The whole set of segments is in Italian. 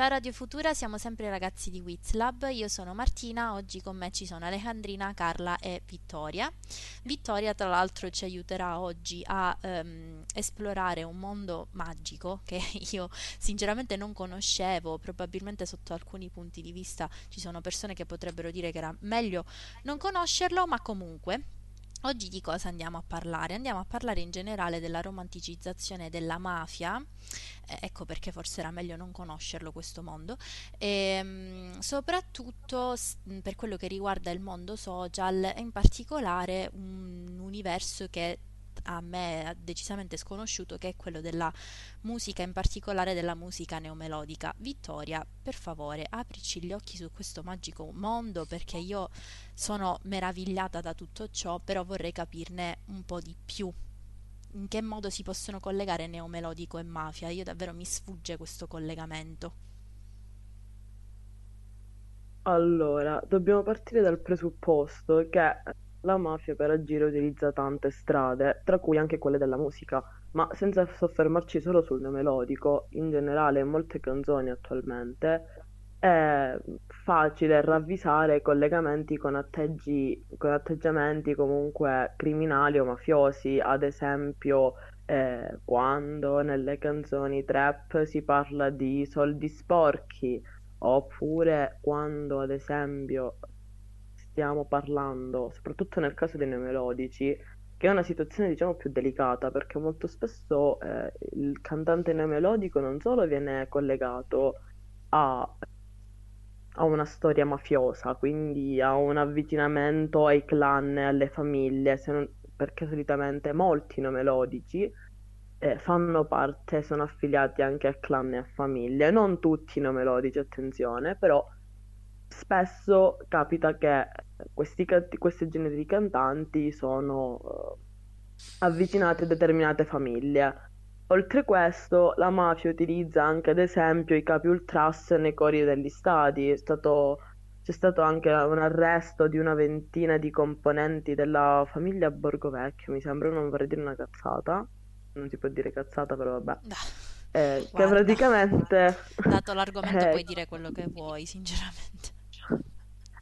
Ciao Radio Futura, siamo sempre i ragazzi di Wizlab, io sono Martina, oggi con me ci sono Alejandrina, Carla e Vittoria. Vittoria tra l'altro ci aiuterà oggi a um, esplorare un mondo magico che io sinceramente non conoscevo, probabilmente sotto alcuni punti di vista ci sono persone che potrebbero dire che era meglio non conoscerlo, ma comunque Oggi di cosa andiamo a parlare? Andiamo a parlare in generale della romanticizzazione della mafia, eh, ecco perché forse era meglio non conoscerlo questo mondo, e ehm, soprattutto per quello che riguarda il mondo social e in particolare un universo che a me decisamente sconosciuto che è quello della musica, in particolare della musica neomelodica. Vittoria, per favore, aprici gli occhi su questo magico mondo perché io sono meravigliata da tutto ciò, però vorrei capirne un po' di più. In che modo si possono collegare neomelodico e mafia? Io davvero mi sfugge questo collegamento. Allora, dobbiamo partire dal presupposto che la mafia per agire utilizza tante strade, tra cui anche quelle della musica, ma senza soffermarci solo sul melodico, in generale in molte canzoni attualmente è facile ravvisare collegamenti con, atteggi, con atteggiamenti comunque criminali o mafiosi, ad esempio eh, quando nelle canzoni trap si parla di soldi sporchi, oppure quando ad esempio stiamo parlando, soprattutto nel caso dei neomelodici, che è una situazione diciamo più delicata perché molto spesso eh, il cantante neomelodico non solo viene collegato a, a, una storia mafiosa, quindi a un avvicinamento ai clan alle famiglie, non, perché solitamente molti neomelodici eh, fanno parte, sono affiliati anche a clan e a famiglie, non tutti i neomelodici, attenzione, però spesso capita che questi, questi generi di cantanti sono uh, avvicinati a determinate famiglie. Oltre questo, la mafia utilizza anche ad esempio i capi ultras nei cori degli stati. Stato, c'è stato anche un arresto di una ventina di componenti della famiglia Borgovecchio, mi sembra, non vorrei dire una cazzata. Non si può dire cazzata, però vabbè. Eh, che praticamente... Dato l'argomento eh, puoi dire quello che vuoi, sinceramente.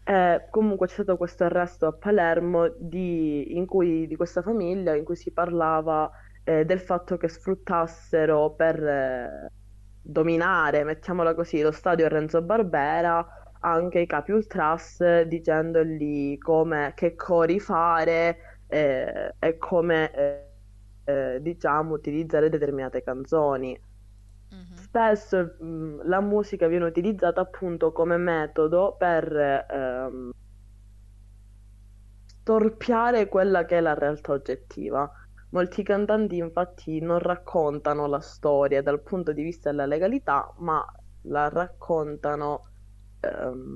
Eh, comunque c'è stato questo arresto a Palermo di, cui, di questa famiglia in cui si parlava eh, del fatto che sfruttassero per eh, dominare, mettiamola così, lo stadio Renzo Barbera anche i capi ultras dicendogli come, che cori fare eh, e come eh, eh, diciamo utilizzare determinate canzoni. Spesso mh, la musica viene utilizzata appunto come metodo per ehm, storpiare quella che è la realtà oggettiva. Molti cantanti infatti non raccontano la storia dal punto di vista della legalità, ma la raccontano ehm,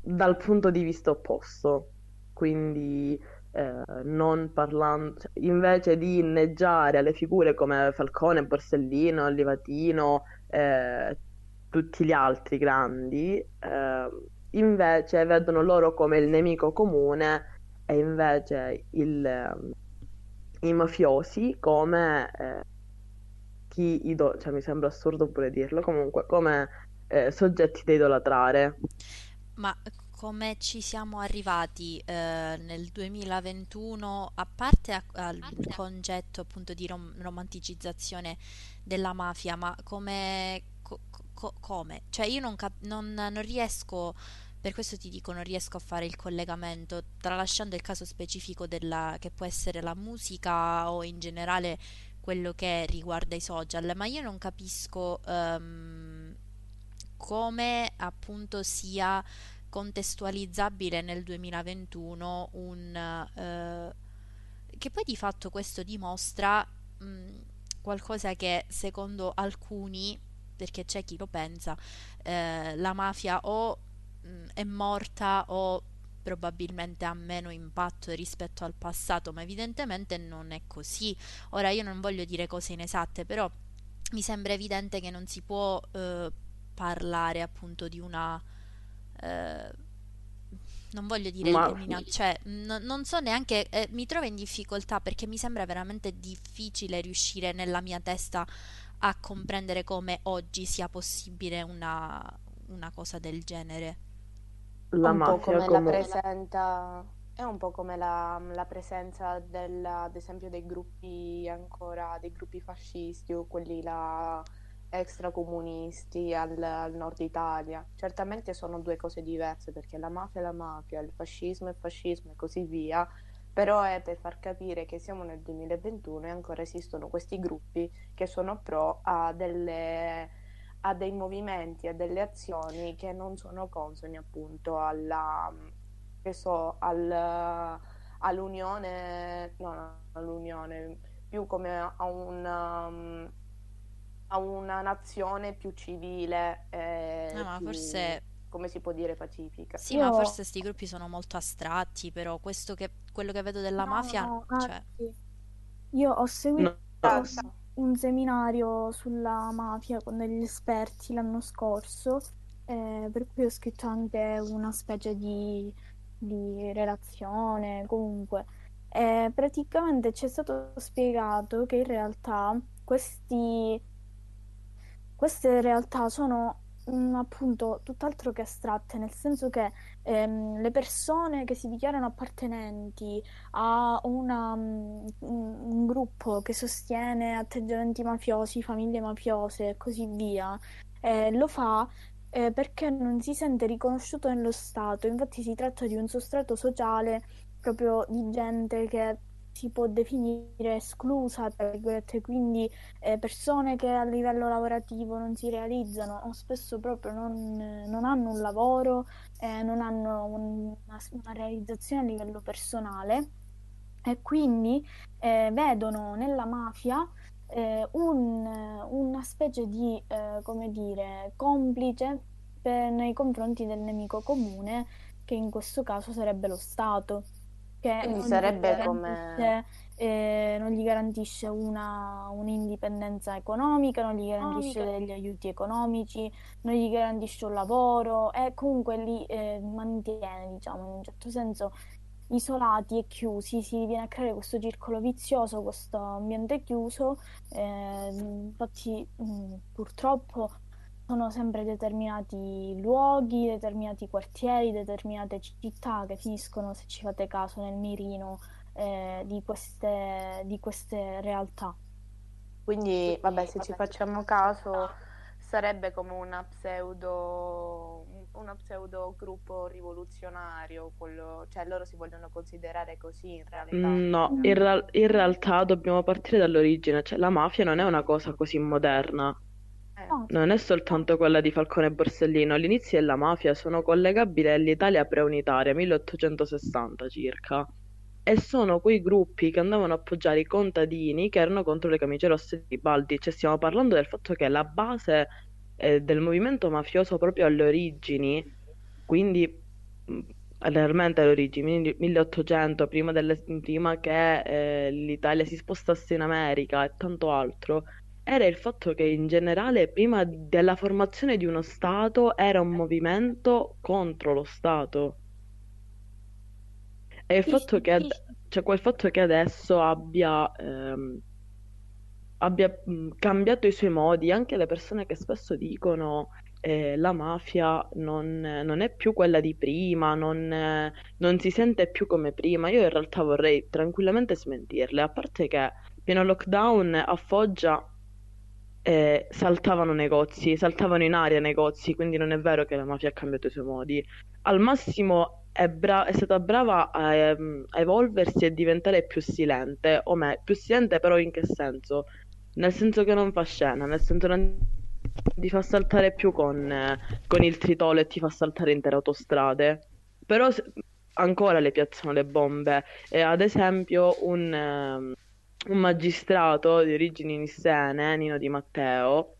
dal punto di vista opposto. Quindi eh, non parlando, cioè, invece di inneggiare alle figure come Falcone, Borsellino, Livatino, eh, tutti gli altri grandi, eh, invece vedono loro come il nemico comune e invece il, i mafiosi come eh, chi ido- cioè mi sembra assurdo pure dirlo, comunque come eh, soggetti da idolatrare. Ma come ci siamo arrivati eh, nel 2021, a parte a, al concetto appunto di rom- romanticizzazione della mafia, ma come, co- co- come? Cioè io non, cap- non, non riesco, per questo ti dico, non riesco a fare il collegamento, tralasciando il caso specifico della, che può essere la musica o in generale quello che riguarda i social, ma io non capisco um, come appunto sia contestualizzabile nel 2021 un, eh, che poi di fatto questo dimostra mh, qualcosa che secondo alcuni, perché c'è chi lo pensa, eh, la mafia o mh, è morta o probabilmente ha meno impatto rispetto al passato, ma evidentemente non è così. Ora io non voglio dire cose inesatte, però mi sembra evidente che non si può eh, parlare appunto di una eh, non voglio dire Ma... cioè n- non so neanche, eh, mi trovo in difficoltà perché mi sembra veramente difficile riuscire nella mia testa a comprendere come oggi sia possibile una, una cosa del genere. È La un po' mafia come la come... presenta, è un po' come la, la presenza del, ad esempio dei gruppi ancora, dei gruppi fascisti o quelli là extracomunisti al, al nord Italia. Certamente sono due cose diverse perché la mafia è la mafia, il fascismo è il fascismo e così via, però è per far capire che siamo nel 2021 e ancora esistono questi gruppi che sono pro a delle a dei movimenti, a delle azioni che non sono consoni appunto alla, so, al- all'unione, no, all'unione, più come a una, a una nazione più civile No, e ma più, forse come si può dire, pacifica. sì, ma Io forse questi gruppi sono molto astratti, però questo che, quello che vedo della no, mafia, no, cioè, io ho seguito un, seminario sulla mafia con degli esperti l'anno scorso, eh, per cui ho scritto anche una specie di, di relazione, comunque. E praticamente ci è stato spiegato che in realtà questi queste realtà sono mm, appunto tutt'altro che astratte, nel senso che ehm, le persone che si dichiarano appartenenti a una, mm, un un gruppo che sostiene atteggiamenti mafiosi, famiglie mafiose e così via, eh, lo fa eh, perché non si sente riconosciuto nello Stato. Infatti si tratta di un sostrato sociale proprio di gente che si può definire esclusa, quindi eh, persone che a livello lavorativo non si realizzano o spesso proprio non, non hanno un lavoro, eh, non hanno un- una, una realizzazione a livello personale e quindi eh, vedono nella mafia eh, un- una specie di, eh, come dire, complice per- nei confronti del nemico comune, che in questo caso sarebbe lo Stato, che Quindi non gli sarebbe come... garantisce, eh, non gli garantisce una, un'indipendenza economica, non gli garantisce degli aiuti economici, non gli garantisce un lavoro e comunque li eh, mantiene, diciamo, in un certo senso isolati e chiusi, si viene a creare questo circolo vizioso, questo ambiente chiuso. eh, infatti, mh, purtroppo sono sempre determinati luoghi, determinati quartieri, determinate città che finiscono, se ci fate caso, nel mirino eh, di queste, di queste realtà. Quindi, vabbè, se ci facciamo caso, sarebbe come una pseudo, una pseudo gruppo rivoluzionario, quello, cioè loro si vogliono considerare così in realtà. no, in, real- in realtà dobbiamo partire dall'origine, cioè la mafia non è una cosa così moderna, non è soltanto quella di Falcone e Borsellino, gli inizi della mafia sono collegabili all'Italia preunitaria, 1860 circa, e sono quei gruppi che andavano a appoggiare i contadini che erano contro le camicie rosse di Baldi, cioè stiamo parlando del fatto che la base eh, del movimento mafioso proprio alle origini, quindi mh, realmente alle origini, quindi 1800, prima, delle- prima che eh, l'Italia si spostasse in America e tanto altro, era il fatto che in generale, prima della formazione di uno Stato, era un movimento contro lo Stato. E il fatto che, ad- cioè quel fatto che adesso abbia, ehm, abbia cambiato i suoi modi, anche le persone che spesso dicono eh, la mafia non, non è più quella di prima, non, eh, non si sente più come prima, io in realtà vorrei tranquillamente smentirle, a parte che pieno lockdown a Foggia eh, saltavano negozi, saltavano in aria negozi, quindi non è vero che la mafia ha cambiato i suoi modi. Al massimo è, bra- è stata brava a, ehm, a evolversi e diventare più silente, o me, più silente però in che senso? Nel senso che non fa scena, nel senso non ti fa saltare più con, con il tritolo e ti fa saltare intere autostrade. Però se- ancora le piazzano le bombe. E ad esempio un, ehm, un magistrato di origini nissene, Nino Di Matteo,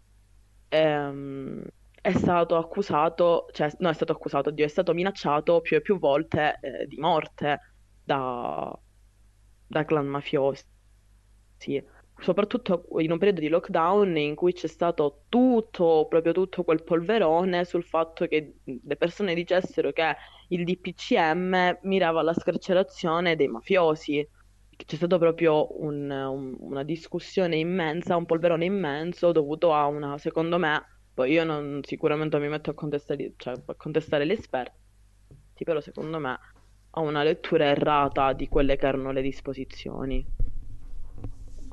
ehm, è stato accusato, cioè no, è stato accusato, Dio, è stato minacciato più e più volte eh, di morte da, da clan mafiosi, soprattutto in un periodo di lockdown in cui c'è stato tutto, proprio tutto quel polverone sul fatto che le persone dicessero che il DPCM mirava alla scarcerazione dei mafiosi c'è stato proprio un- un- una discussione immensa, un polverone immenso dovuto a una, secondo me, poi io non, sicuramente mi metto a contestare, cioè, a contestare gli esperti, però secondo me a una lettura errata di quelle che erano le disposizioni.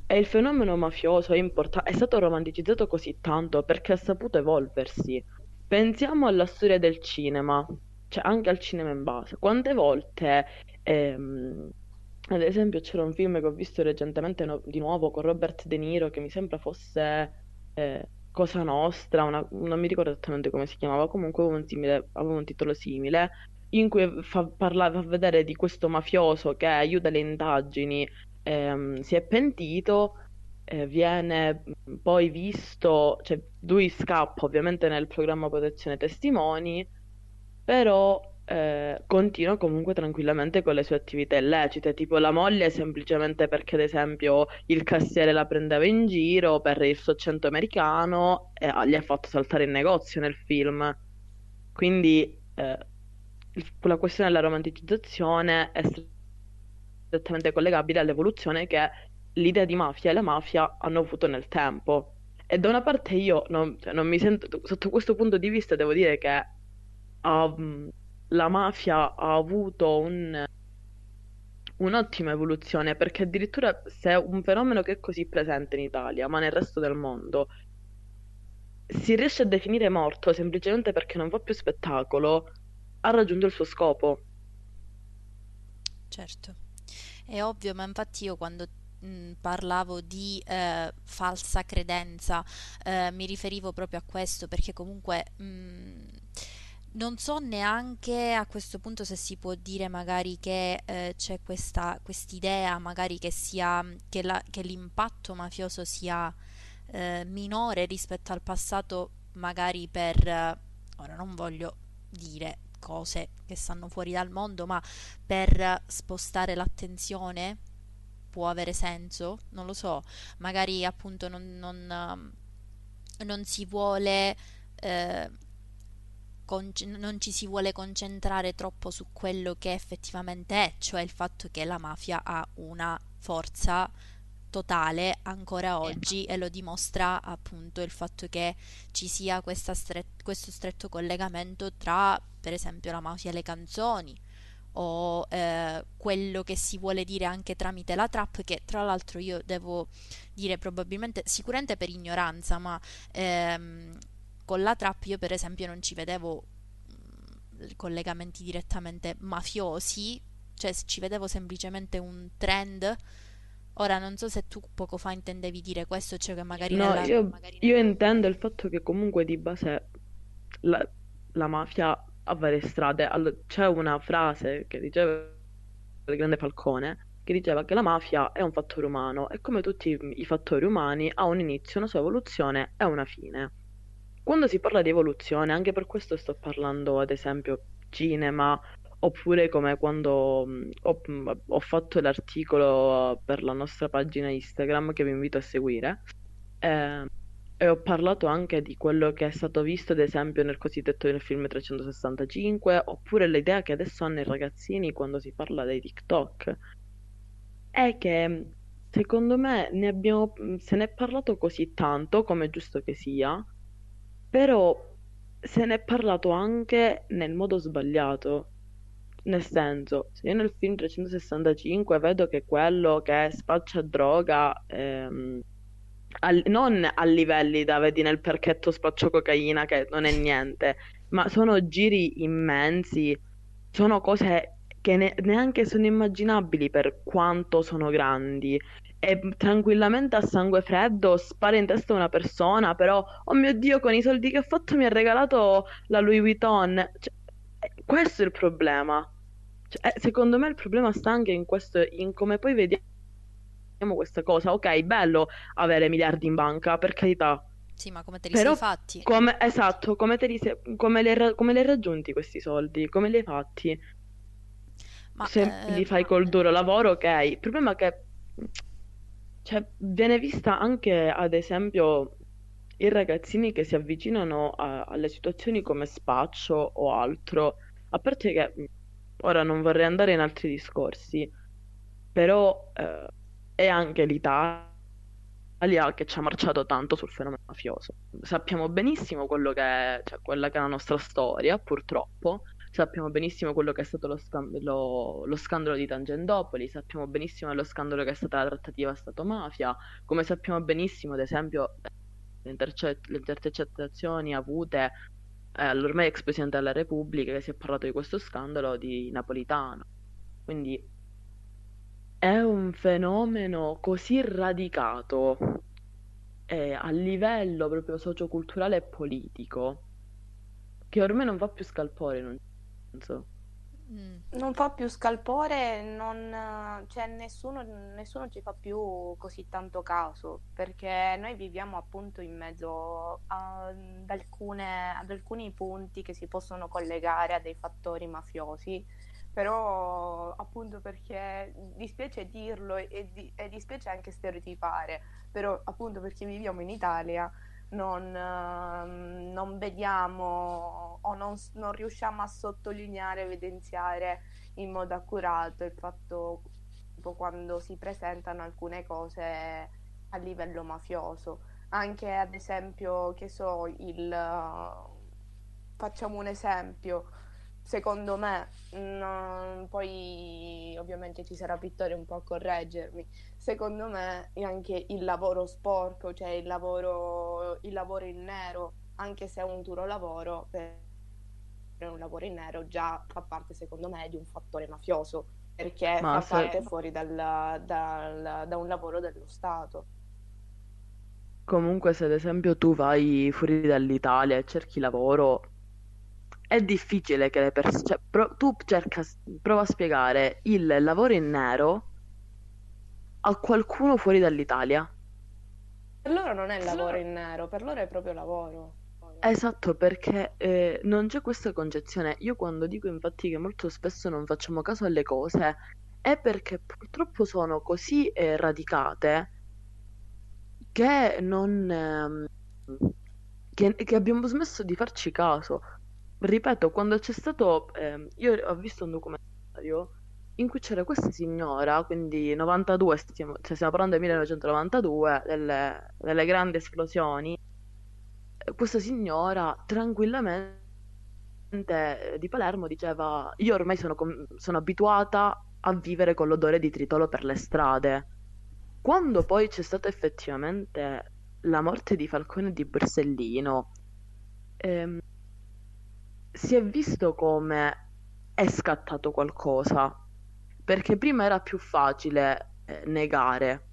E il fenomeno mafioso è, importa- è stato romanticizzato così tanto perché ha saputo evolversi. Pensiamo alla storia del cinema, cioè anche al cinema in base. Quante volte, ehm, ad esempio, c'era un film che ho visto recentemente no- di nuovo con Robert De Niro che mi sembra fosse eh, Cosa Nostra, una- non mi ricordo esattamente come si chiamava, comunque aveva un simile- aveva un titolo simile, in cui fa, parla- fa vedere di questo mafioso che aiuta le indagini ehm, si è pentito, eh, viene poi visto, cioè lui scappa ovviamente nel programma Protezione Testimoni, però eh, continua comunque tranquillamente con le sue attività illecite, tipo la moglie semplicemente perché ad esempio il cassiere la prendeva in giro per il suo accento americano e ah, gli ha fatto saltare il negozio nel film. Quindi eh, la questione della romanticizzazione è strettamente collegabile all'evoluzione che l'idea di mafia e la mafia hanno avuto nel tempo. E da una parte io non, cioè, non mi sento, sotto questo punto di vista devo dire che um, la mafia ha avuto un- un'ottima evoluzione, perché addirittura se è un fenomeno che è così presente in Italia, ma nel resto del mondo, si riesce a definire morto semplicemente perché non fa più spettacolo, ha raggiunto il suo scopo. Certo, è ovvio, ma infatti io quando parlavo di eh, falsa credenza eh, mi riferivo proprio a questo perché comunque mh, non so neanche a questo punto se si può dire magari che eh, c'è questa quest'idea magari che sia che la- che l'impatto mafioso sia eh, minore rispetto al passato, magari per eh, ora non voglio dire cose che stanno fuori dal mondo, ma per spostare l'attenzione può avere senso, non lo so, magari appunto non, non, ehm, non si vuole, eh, non ci si vuole concentrare troppo su quello che effettivamente è, cioè il fatto che la mafia ha una forza totale ancora oggi e lo dimostra appunto il fatto che ci sia questa stre- questo stretto collegamento tra, per esempio, la mafia e le canzoni o eh, quello che si vuole dire anche tramite la trap, che tra l'altro io devo dire probabilmente, sicuramente per ignoranza, ma ehm, con la trap io per esempio non ci vedevo mm, collegamenti direttamente mafiosi, cioè ci vedevo semplicemente un trend. Ora non so se tu poco fa intendevi dire questo, cioè che magari No, nella... io, io intendo il fatto che comunque di base la, la mafia ha varie strade. Allo- c'è una frase che diceva il grande Falcone, che diceva che la mafia è un fattore umano e come tutti i fattori umani ha un inizio, una sua evoluzione e una fine. Quando si parla di evoluzione, anche per questo sto parlando ad esempio cinema, oppure come quando mh, ho, mh, ho fatto l'articolo per la nostra pagina Instagram che vi invito a seguire, eh, e ho parlato anche di quello che è stato visto ad esempio nel cosiddetto nel film 365, oppure l'idea che adesso hanno i ragazzini quando si parla dei TikTok, è che secondo me ne abbiamo, se ne è parlato così tanto, come è giusto che sia, però se ne è parlato anche nel modo sbagliato. Nel senso, se io nel film 365 vedo che quello che spaccia droga, ehm, al- non a livelli da vedi nel perchetto spaccio cocaina, che non è niente, ma sono giri immensi, sono cose che ne- neanche sono immaginabili per quanto sono grandi. E tranquillamente a sangue freddo spara in testa una persona, però, oh mio Dio, con i soldi che ho fatto mi ha regalato la Louis Vuitton. Cioè, eh, questo è il problema. Cioè, eh, secondo me il problema sta anche in questo, in come poi vediamo questa cosa. Ok, bello avere miliardi in banca, per carità. Sì, ma come te li sei Però, fatti? come, esatto, come te li, sei- come li hai come li hai raggiunti questi soldi? Come li hai fatti? Ma Se eh, li fai col duro lavoro, ok. Il problema è che, cioè, viene vista anche, ad esempio, i ragazzini che si avvicinano a- alle situazioni come spaccio o altro. A parte che, ora non vorrei andare in altri discorsi, però eh, è anche l'Italia che ci ha marciato tanto sul fenomeno mafioso. Sappiamo benissimo quello che è, cioè, quella che è la nostra storia, purtroppo. Sappiamo benissimo quello che è stato lo, scam- lo- lo scandalo di Tangentopoli, sappiamo benissimo lo scandalo che è stata la trattativa Stato-mafia, come sappiamo benissimo, ad esempio, le, interce- le intercettazioni avute eh, all'ormai ex Presidente della Repubblica che si è parlato di questo scandalo di Napolitano. Quindi è un fenomeno così radicato eh, a livello proprio socioculturale e politico che ormai non fa più scalpore in un senso. Mm. Non fa più scalpore, non, cioè nessuno, nessuno ci fa più così tanto caso, perché noi viviamo appunto in mezzo a, ad, alcune, ad alcuni punti che si possono collegare a dei fattori mafiosi però appunto perché dispiace dirlo e, di, e, dispiace anche stereotipare, però appunto perché viviamo in Italia non, uh, non vediamo o non, non, riusciamo a sottolineare, evidenziare in modo accurato il fatto tipo, quando si presentano alcune cose a livello mafioso. Anche ad esempio, che so, il... Facciamo un esempio, secondo me, no, poi ovviamente ci sarà Vittorio un po' a correggermi, secondo me anche il lavoro sporco, cioè il lavoro, il lavoro in nero, anche se è un duro lavoro, per un lavoro in nero già fa parte secondo me di un fattore mafioso, perché Ma fa se... parte fuori dal, dal, da un lavoro dello Stato. Comunque se ad esempio tu vai fuori dall'Italia e cerchi lavoro è difficile che le persone... Cioè, pro- tu cerca, prova a spiegare il lavoro in nero a qualcuno fuori dall'Italia. Per loro non è lavoro in nero, per loro è proprio lavoro. Esatto, perché eh, non c'è questa concezione. Io quando dico infatti che molto spesso non facciamo caso alle cose, è perché purtroppo sono così eh, radicate che non... Ehm, che, che abbiamo smesso di farci caso ripeto, quando c'è stato, eh, io ho visto un documentario in cui c'era questa signora, quindi 92, stiamo, cioè stiamo parlando del 1992, delle, delle grandi esplosioni, questa signora tranquillamente di Palermo diceva, io ormai sono, sono abituata a vivere con l'odore di tritolo per le strade. Quando poi c'è stata effettivamente la morte di Falcone e di Borsellino, ehm, si è visto come è scattato qualcosa, perché prima era più facile eh, negare.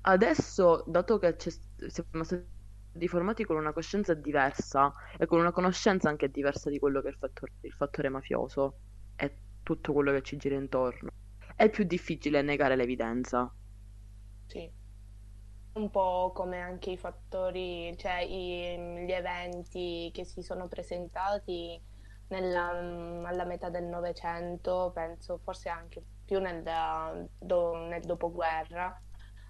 Adesso, dato che siamo stati formati con una coscienza diversa e con una conoscenza anche diversa di quello che è il fattore, il fattore mafioso e tutto quello che ci gira intorno, è più difficile negare l'evidenza. Sì. Un po' come anche i fattori, cioè i, gli eventi che si sono presentati nella, mm, alla metà del Novecento, penso, forse anche più nel, do, nel dopoguerra,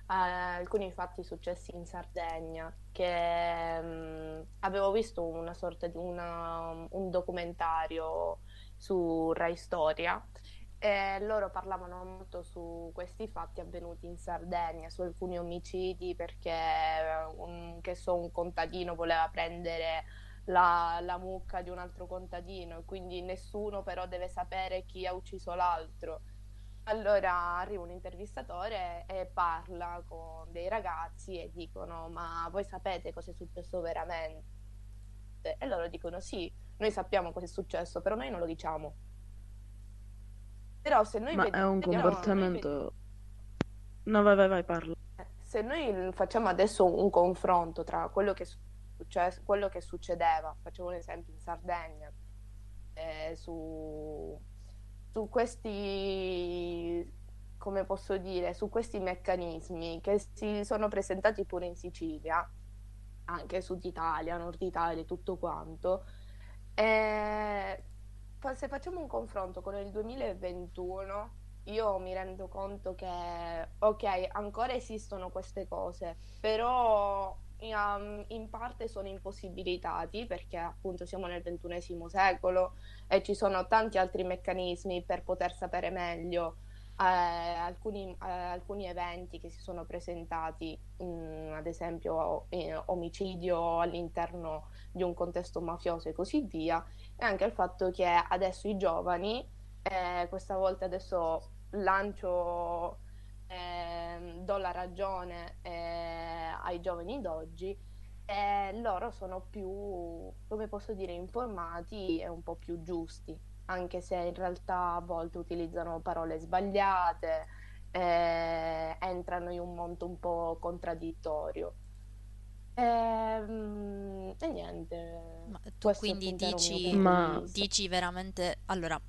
eh, alcuni fatti successi in Sardegna che mh, mm, avevo visto una sorta di una, un documentario su Rai Storia e loro parlavano molto su questi fatti avvenuti in Sardegna, su alcuni omicidi perché un, so, un contadino voleva prendere la, la mucca di un altro contadino, quindi nessuno però deve sapere chi ha ucciso l'altro. Allora arriva un intervistatore e parla con dei ragazzi e dicono ma voi sapete cosa è successo veramente? E loro dicono sì, noi sappiamo cosa è successo, però noi non lo diciamo. Però se noi ma vediamo, è un comportamento... No, vai, vai, vai, parla. Se noi facciamo adesso un confronto tra quello che è successo cioè quello che succedeva, facevo un esempio in Sardegna, eh, su, su questi, come posso dire, su questi meccanismi che si sono presentati pure in Sicilia, anche Sud Italia, Nord Italia, tutto quanto. E se facciamo un confronto con il 2021, io mi rendo conto che, ok, ancora esistono queste cose, però in parte sono impossibilitati perché appunto siamo nel ventunesimo secolo e ci sono tanti altri meccanismi per poter sapere meglio eh, alcuni, eh, alcuni, eventi che si sono presentati, mh, mm, ad esempio eh, omicidio all'interno di un contesto mafioso e così via, e anche il fatto che adesso i giovani, eh, questa volta adesso lancio, ehm, do la ragione eh, ai giovani d'oggi, loro sono più, come posso dire, informati e un po' più giusti anche se in realtà a volte utilizzano parole sbagliate, eh, entrano in un mondo un po' contraddittorio. E, ehm, e niente. Ma tu quindi dici, ma... dici veramente... Allora,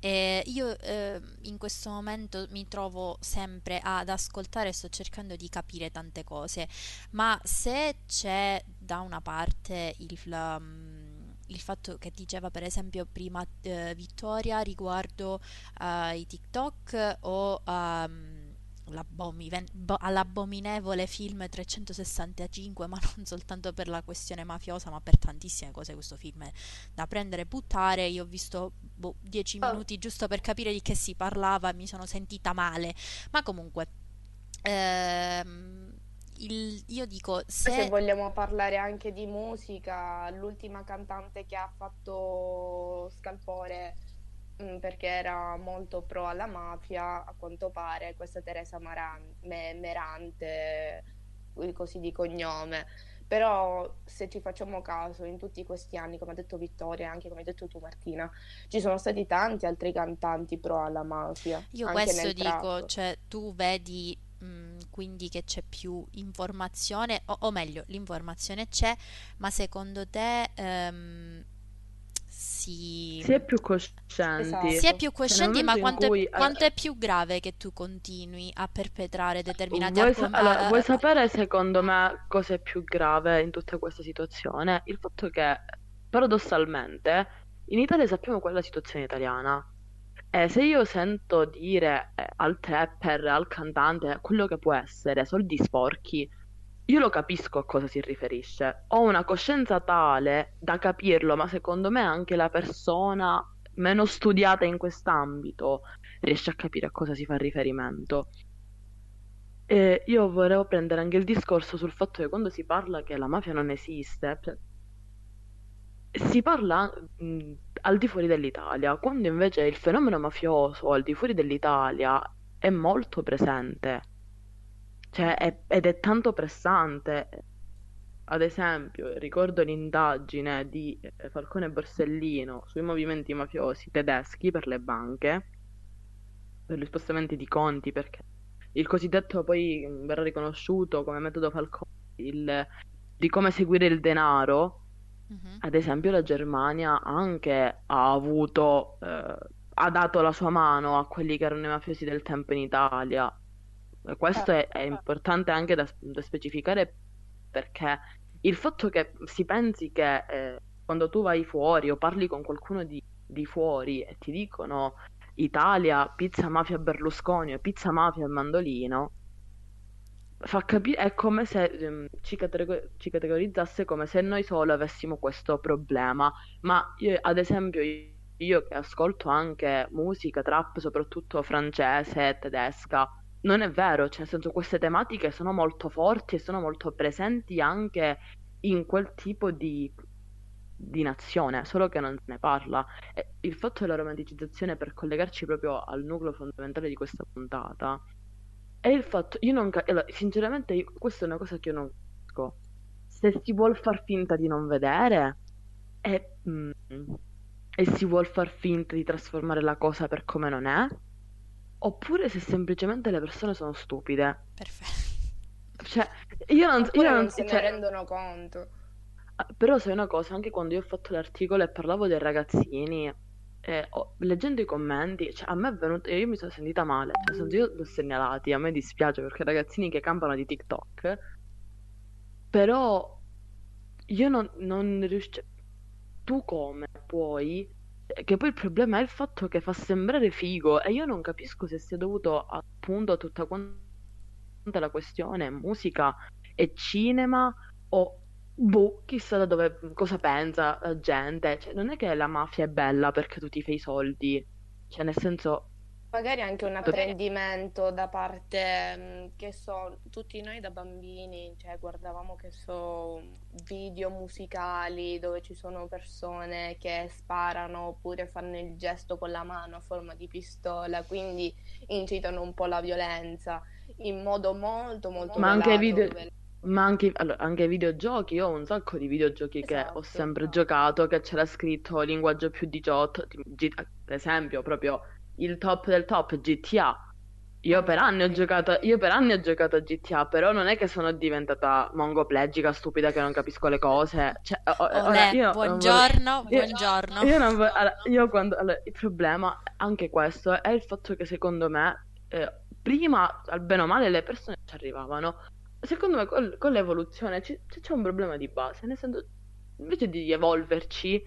eh, io eh, in questo momento mi trovo sempre ad ascoltare e sto cercando di capire tante cose, ma se c'è da una parte il... Um, il fatto che diceva per esempio prima eh, Vittoria riguardo ai uh, TikTok o um, all'abominevole film 365, ma non soltanto per la questione mafiosa, ma per tantissime cose. Questo film è da prendere e buttare. Io ho visto 10 boh, minuti giusto per capire di che si parlava e mi sono sentita male. Ma comunque, ehm, il, io dico se... se vogliamo parlare anche di musica, l'ultima cantante che ha fatto scalpore mm, perché era molto pro alla mafia, a quanto pare, questa Teresa Maran- Merante, così di cognome. Però se ci facciamo caso, in tutti questi anni, come ha detto Vittoria, anche come hai detto tu Martina, ci sono stati tanti altri cantanti pro alla mafia. Io questo dico, cioè tu vedi Mm, quindi che c'è più informazione, o, o, meglio, l'informazione c'è, ma secondo te um, si... si... è più coscienti. Esatto. Si è più coscienti, ma quanto, cui... è, quanto, è, più grave che tu continui a perpetrare determinati vuoi, sa- allora, vuoi sapere secondo me cosa è più grave in tutta questa situazione? Il fatto che paradossalmente in Italia sappiamo qual è la situazione italiana eh, se io sento dire eh, al trapper, al cantante, quello che può essere, soldi sporchi, io lo capisco a cosa si riferisce. Ho una coscienza tale da capirlo, ma secondo me anche la persona meno studiata in quest'ambito riesce a capire a cosa si fa riferimento. E io volevo prendere anche il discorso sul fatto che quando si parla che la mafia non esiste, cioè, si parla mh, al di fuori dell'Italia, quando invece il fenomeno mafioso al di fuori dell'Italia è molto presente, cioè, è, ed è tanto pressante. Ad esempio, ricordo l'indagine di eh, Falcone Borsellino sui movimenti mafiosi tedeschi per le banche, per gli spostamenti di conti, perché il cosiddetto poi verrà riconosciuto come metodo Falcone il, di come seguire il denaro Mhm. Ad esempio, la Germania anche ha avuto, eh, ha dato la sua mano a quelli che erano i mafiosi del tempo in Italia. Questo è, è importante anche da, da specificare perché il fatto che si pensi che eh, quando tu vai fuori o parli con qualcuno di, di fuori e ti dicono Italia, pizza mafia Berlusconi o pizza mafia Mandolino, fa capire, è come se um, ci, categor- ci, categorizzasse come se noi solo avessimo questo problema, ma io, ad esempio io che ascolto anche musica, trap, soprattutto francese, tedesca, non è vero, cioè nel senso queste tematiche sono molto forti e sono molto presenti anche in quel tipo di, di nazione, solo che non se ne parla. E il fatto della romanticizzazione, per collegarci proprio al nucleo fondamentale di questa puntata, è il fatto, io non allora, sinceramente io, questa è una cosa che io non capisco. Se si vuol far finta di non vedere e, mm, e si vuol far finta di trasformare la cosa per come non è, oppure se semplicemente le persone sono stupide. Perfetto. Cioè, io non, io non, non se cioè, ne rendono conto. Ah, però sai una cosa, anche quando io ho fatto l'articolo e parlavo dei ragazzini eh, oh, leggendo i commenti, cioè, a me è venuto, io mi sono sentita male, cioè, io l'ho segnalati, a me dispiace perché ragazzini che campano di TikTok, però io non, non riuscio, tu come puoi, che poi il problema è il fatto che fa sembrare figo e io non capisco se sia dovuto appunto a tutta quanta la questione musica e cinema o Boh, chissà da dove, cosa pensa la gente. Cioè, non è che la mafia è bella perché tu ti fai i soldi. Cioè, nel senso, Magari anche un apprendimento da parte, mm, che so, tutti noi da bambini, cioè guardavamo che so, video musicali dove ci sono persone che sparano oppure fanno il gesto con la mano a forma di pistola, quindi incitano un po' la violenza in modo molto molto Ma anche video, ma anche, allora, anche videogiochi, io ho un sacco di videogiochi che ho Esatto. sempre giocato, che c'era scritto linguaggio più 18, tipo G- ad esempio, proprio il top del top, GTA. Io per anni ho giocato, io per anni ho giocato a GTA, però non è che sono diventata mongoplegica, stupida, che non capisco le cose. Cioè, Olè, io buongiorno, Io, buongiorno. io non vo- allora, io quando, allora, il problema, anche questo, è il fatto che secondo me, eh, prima, al bene o male, le persone ci arrivavano. Secondo me col- con, l'evoluzione ci- c'è un problema di base, nel senso, invece di evolverci,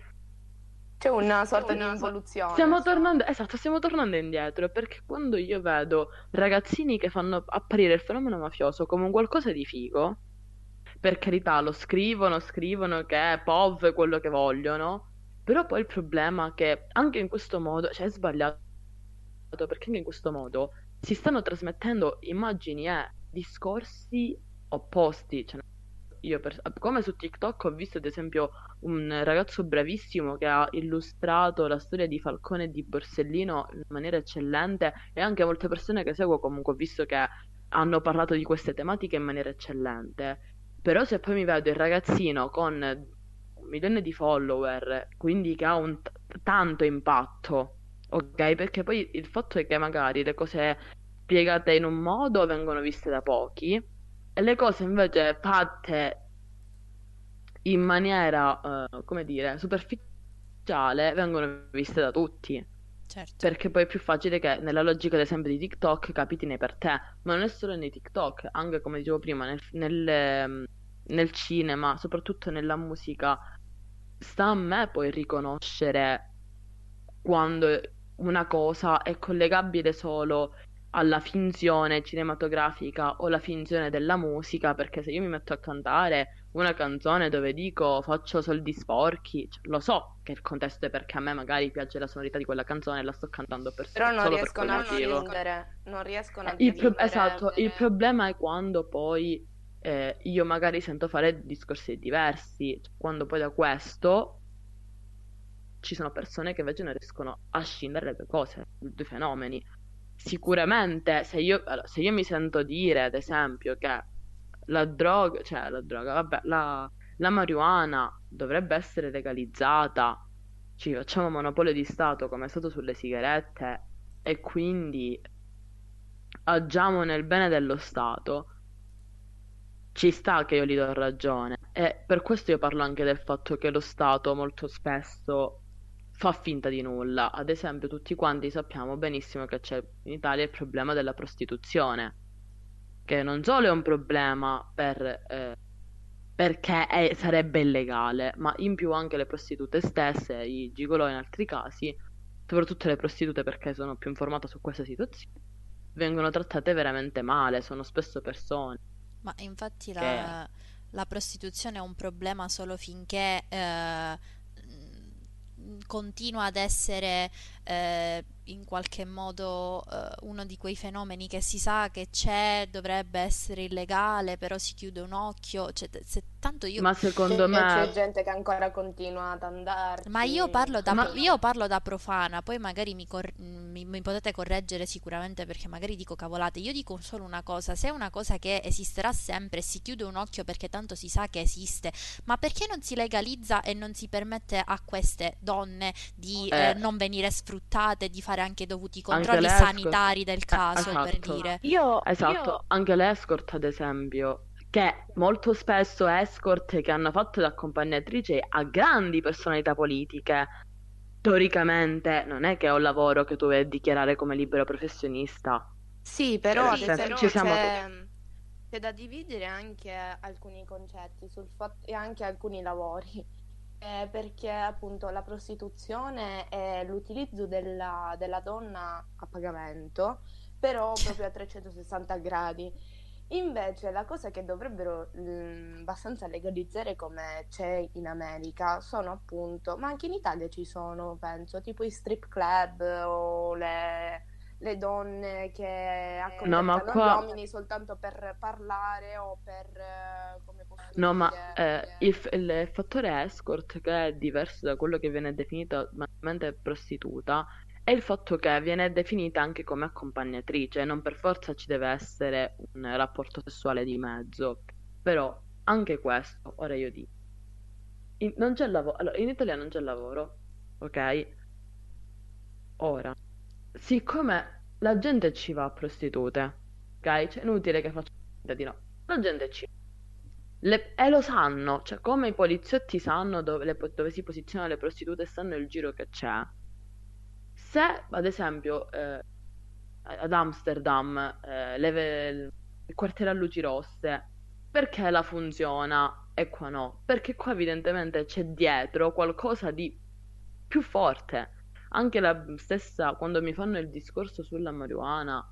C'è una sorta di involuzione. stiamo tornando, esatto, stiamo tornando indietro, perché quando io vedo ragazzini che fanno apparire il fenomeno mafioso come un qualcosa di figo, per carità, lo scrivono, scrivono che è POV quello che vogliono, però poi il problema è che anche in questo modo, cioè è sbagliato, perché anche in questo modo si stanno trasmettendo immagini e discorsi opposti. Cioè, io per- come su TikTok ho visto ad esempio un ragazzo bravissimo che ha illustrato la storia di Falcone e di Borsellino in maniera eccellente e anche molte persone che seguo comunque ho visto che hanno parlato di queste tematiche in maniera eccellente. Però se poi mi vedo il ragazzino con un milione di follower, quindi che ha un t- tanto impatto, ok? Perché poi il fatto è che magari le cose spiegate in un modo vengono viste da pochi e le cose invece fatte in maniera, eh, come dire, superficiale vengono viste da tutti. Certo. Perché poi è più facile che nella logica, ad esempio, di TikTok capitine per te, ma non è solo nei TikTok, anche come dicevo prima, nel, nel, nel cinema, soprattutto nella musica, sta a me poi riconoscere quando una cosa è collegabile solo alla finzione cinematografica o alla finzione della musica, perché se io mi metto a cantare una canzone dove dico faccio soldi sporchi, cioè, lo so che il contesto è perché a me magari piace la sonorità di quella canzone e la sto cantando per Però non solo per riescono quel a motivo. prendere, non riescono a Il pro- esatto, il problema è quando poi eh, io magari sento fare discorsi diversi, cioè, quando poi da questo ci sono persone che invece non riescono a scindere le due cose, i due fenomeni. Sicuramente, se io, se io mi sento dire, ad esempio, che la droga, cioè la droga, vabbè, la, la marijuana dovrebbe essere legalizzata, ci facciamo monopolio di Stato come è stato sulle sigarette e quindi agiamo nel bene dello Stato, ci sta che io gli do ragione. E per questo io parlo anche del fatto che lo Stato molto spesso fa finta di nulla. Ad esempio, tutti quanti sappiamo benissimo che c'è in Italia il problema della prostituzione, che non solo è un problema per, eh, perché è- sarebbe illegale, ma in più anche le prostitute stesse, i gigolò in altri casi, soprattutto le prostitute perché sono più informata su questa situazione, vengono trattate veramente male, sono spesso persone. Ma infatti che... la, la prostituzione è un problema solo finché eh, continua ad essere eh, in qualche modo eh, uno di quei fenomeni che si sa che c'è, dovrebbe essere illegale, però si chiude un occhio. Cioè, se, tanto io Ma secondo C'è, c'è me... gente che ancora continua ad andarci. Ma io parlo da, Ma... io parlo da profana, poi magari mi, cor- mi- mi potete correggere sicuramente perché magari dico cavolate. Io dico solo una cosa, se è una cosa che esisterà sempre, si chiude un occhio perché tanto si sa che esiste, ma perché non si legalizza e non si permette a queste donne di eh, Eh, non venire sfruttate, di fare anche i dovuti controlli sanitari del Eh, caso, per esatto. dire? Io, Esatto, io anche l'escort, ad esempio, che molto spesso escort che hanno fatto da accompagnatrice a grandi personalità politiche, teoricamente non è che è un lavoro che tu a dichiarare come libero professionista. Sì, però Sì, senso, esempio ci siamo... c'è, c'è da dividere anche alcuni concetti sul fatto, e anche alcuni lavori. Eh, perché appunto la prostituzione è l'utilizzo della, della donna a pagamento, però proprio a 360 gradi. Invece la cosa che dovrebbero mm, abbastanza legalizzare come c'è in America sono appunto, ma anche in Italia ci sono, penso, tipo i strip club o le, le donne che No, ma accontentano gli qua... uomini soltanto per parlare o per, eh, come No, ma eh, il, il fattore escort, che è diverso da quello che viene definito banalmente prostituta, è il fatto che viene definita anche come accompagnatrice, non per forza ci deve essere un rapporto sessuale di mezzo. Però anche questo, ora io dico, in- non c'è lavoro, allora, in Italia non c'è lavoro, ok? Ora, siccome la gente ci va a prostitute, ok? Cioè, è inutile che faccia di no. La gente ci va. Le- e lo sanno, cioè come i poliziotti sanno dove, le dove si posizionano le prostitute sanno il giro che c'è. Se, ad esempio, eh, ad Amsterdam, eh, le il quartiere a luci rosse, perché la funziona e qua no? Perché qua evidentemente c'è dietro qualcosa di più forte. Anche la stessa, quando mi fanno il discorso sulla marijuana,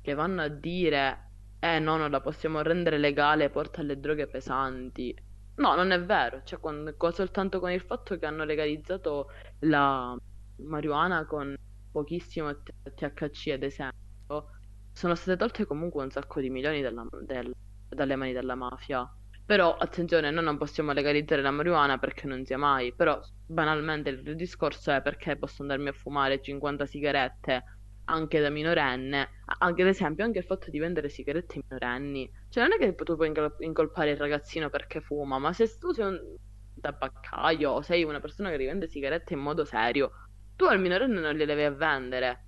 che vanno a dire, eh no, non la possiamo rendere legale, porta alle droghe pesanti. No, non è vero, cioè quando- co- soltanto con il fatto che hanno legalizzato la marijuana con pochissimo THC, ad esempio, sono state tolte comunque un sacco di milioni dalla- del- dalle mani della mafia. Però attenzione, noi non possiamo legalizzare la marijuana perché non sia mai. Però banalmente il discorso è perché posso andarmi a fumare 50 sigarette anche da minorenne. Anche ad esempio, anche il fatto di vendere sigarette ai minorenni. Cioè, non è che tu puoi incolpare il ragazzino perché fuma, ma se tu sei un tabaccaio o sei una persona che rivende sigarette in modo serio, tu al minorenne non le devi a vendere.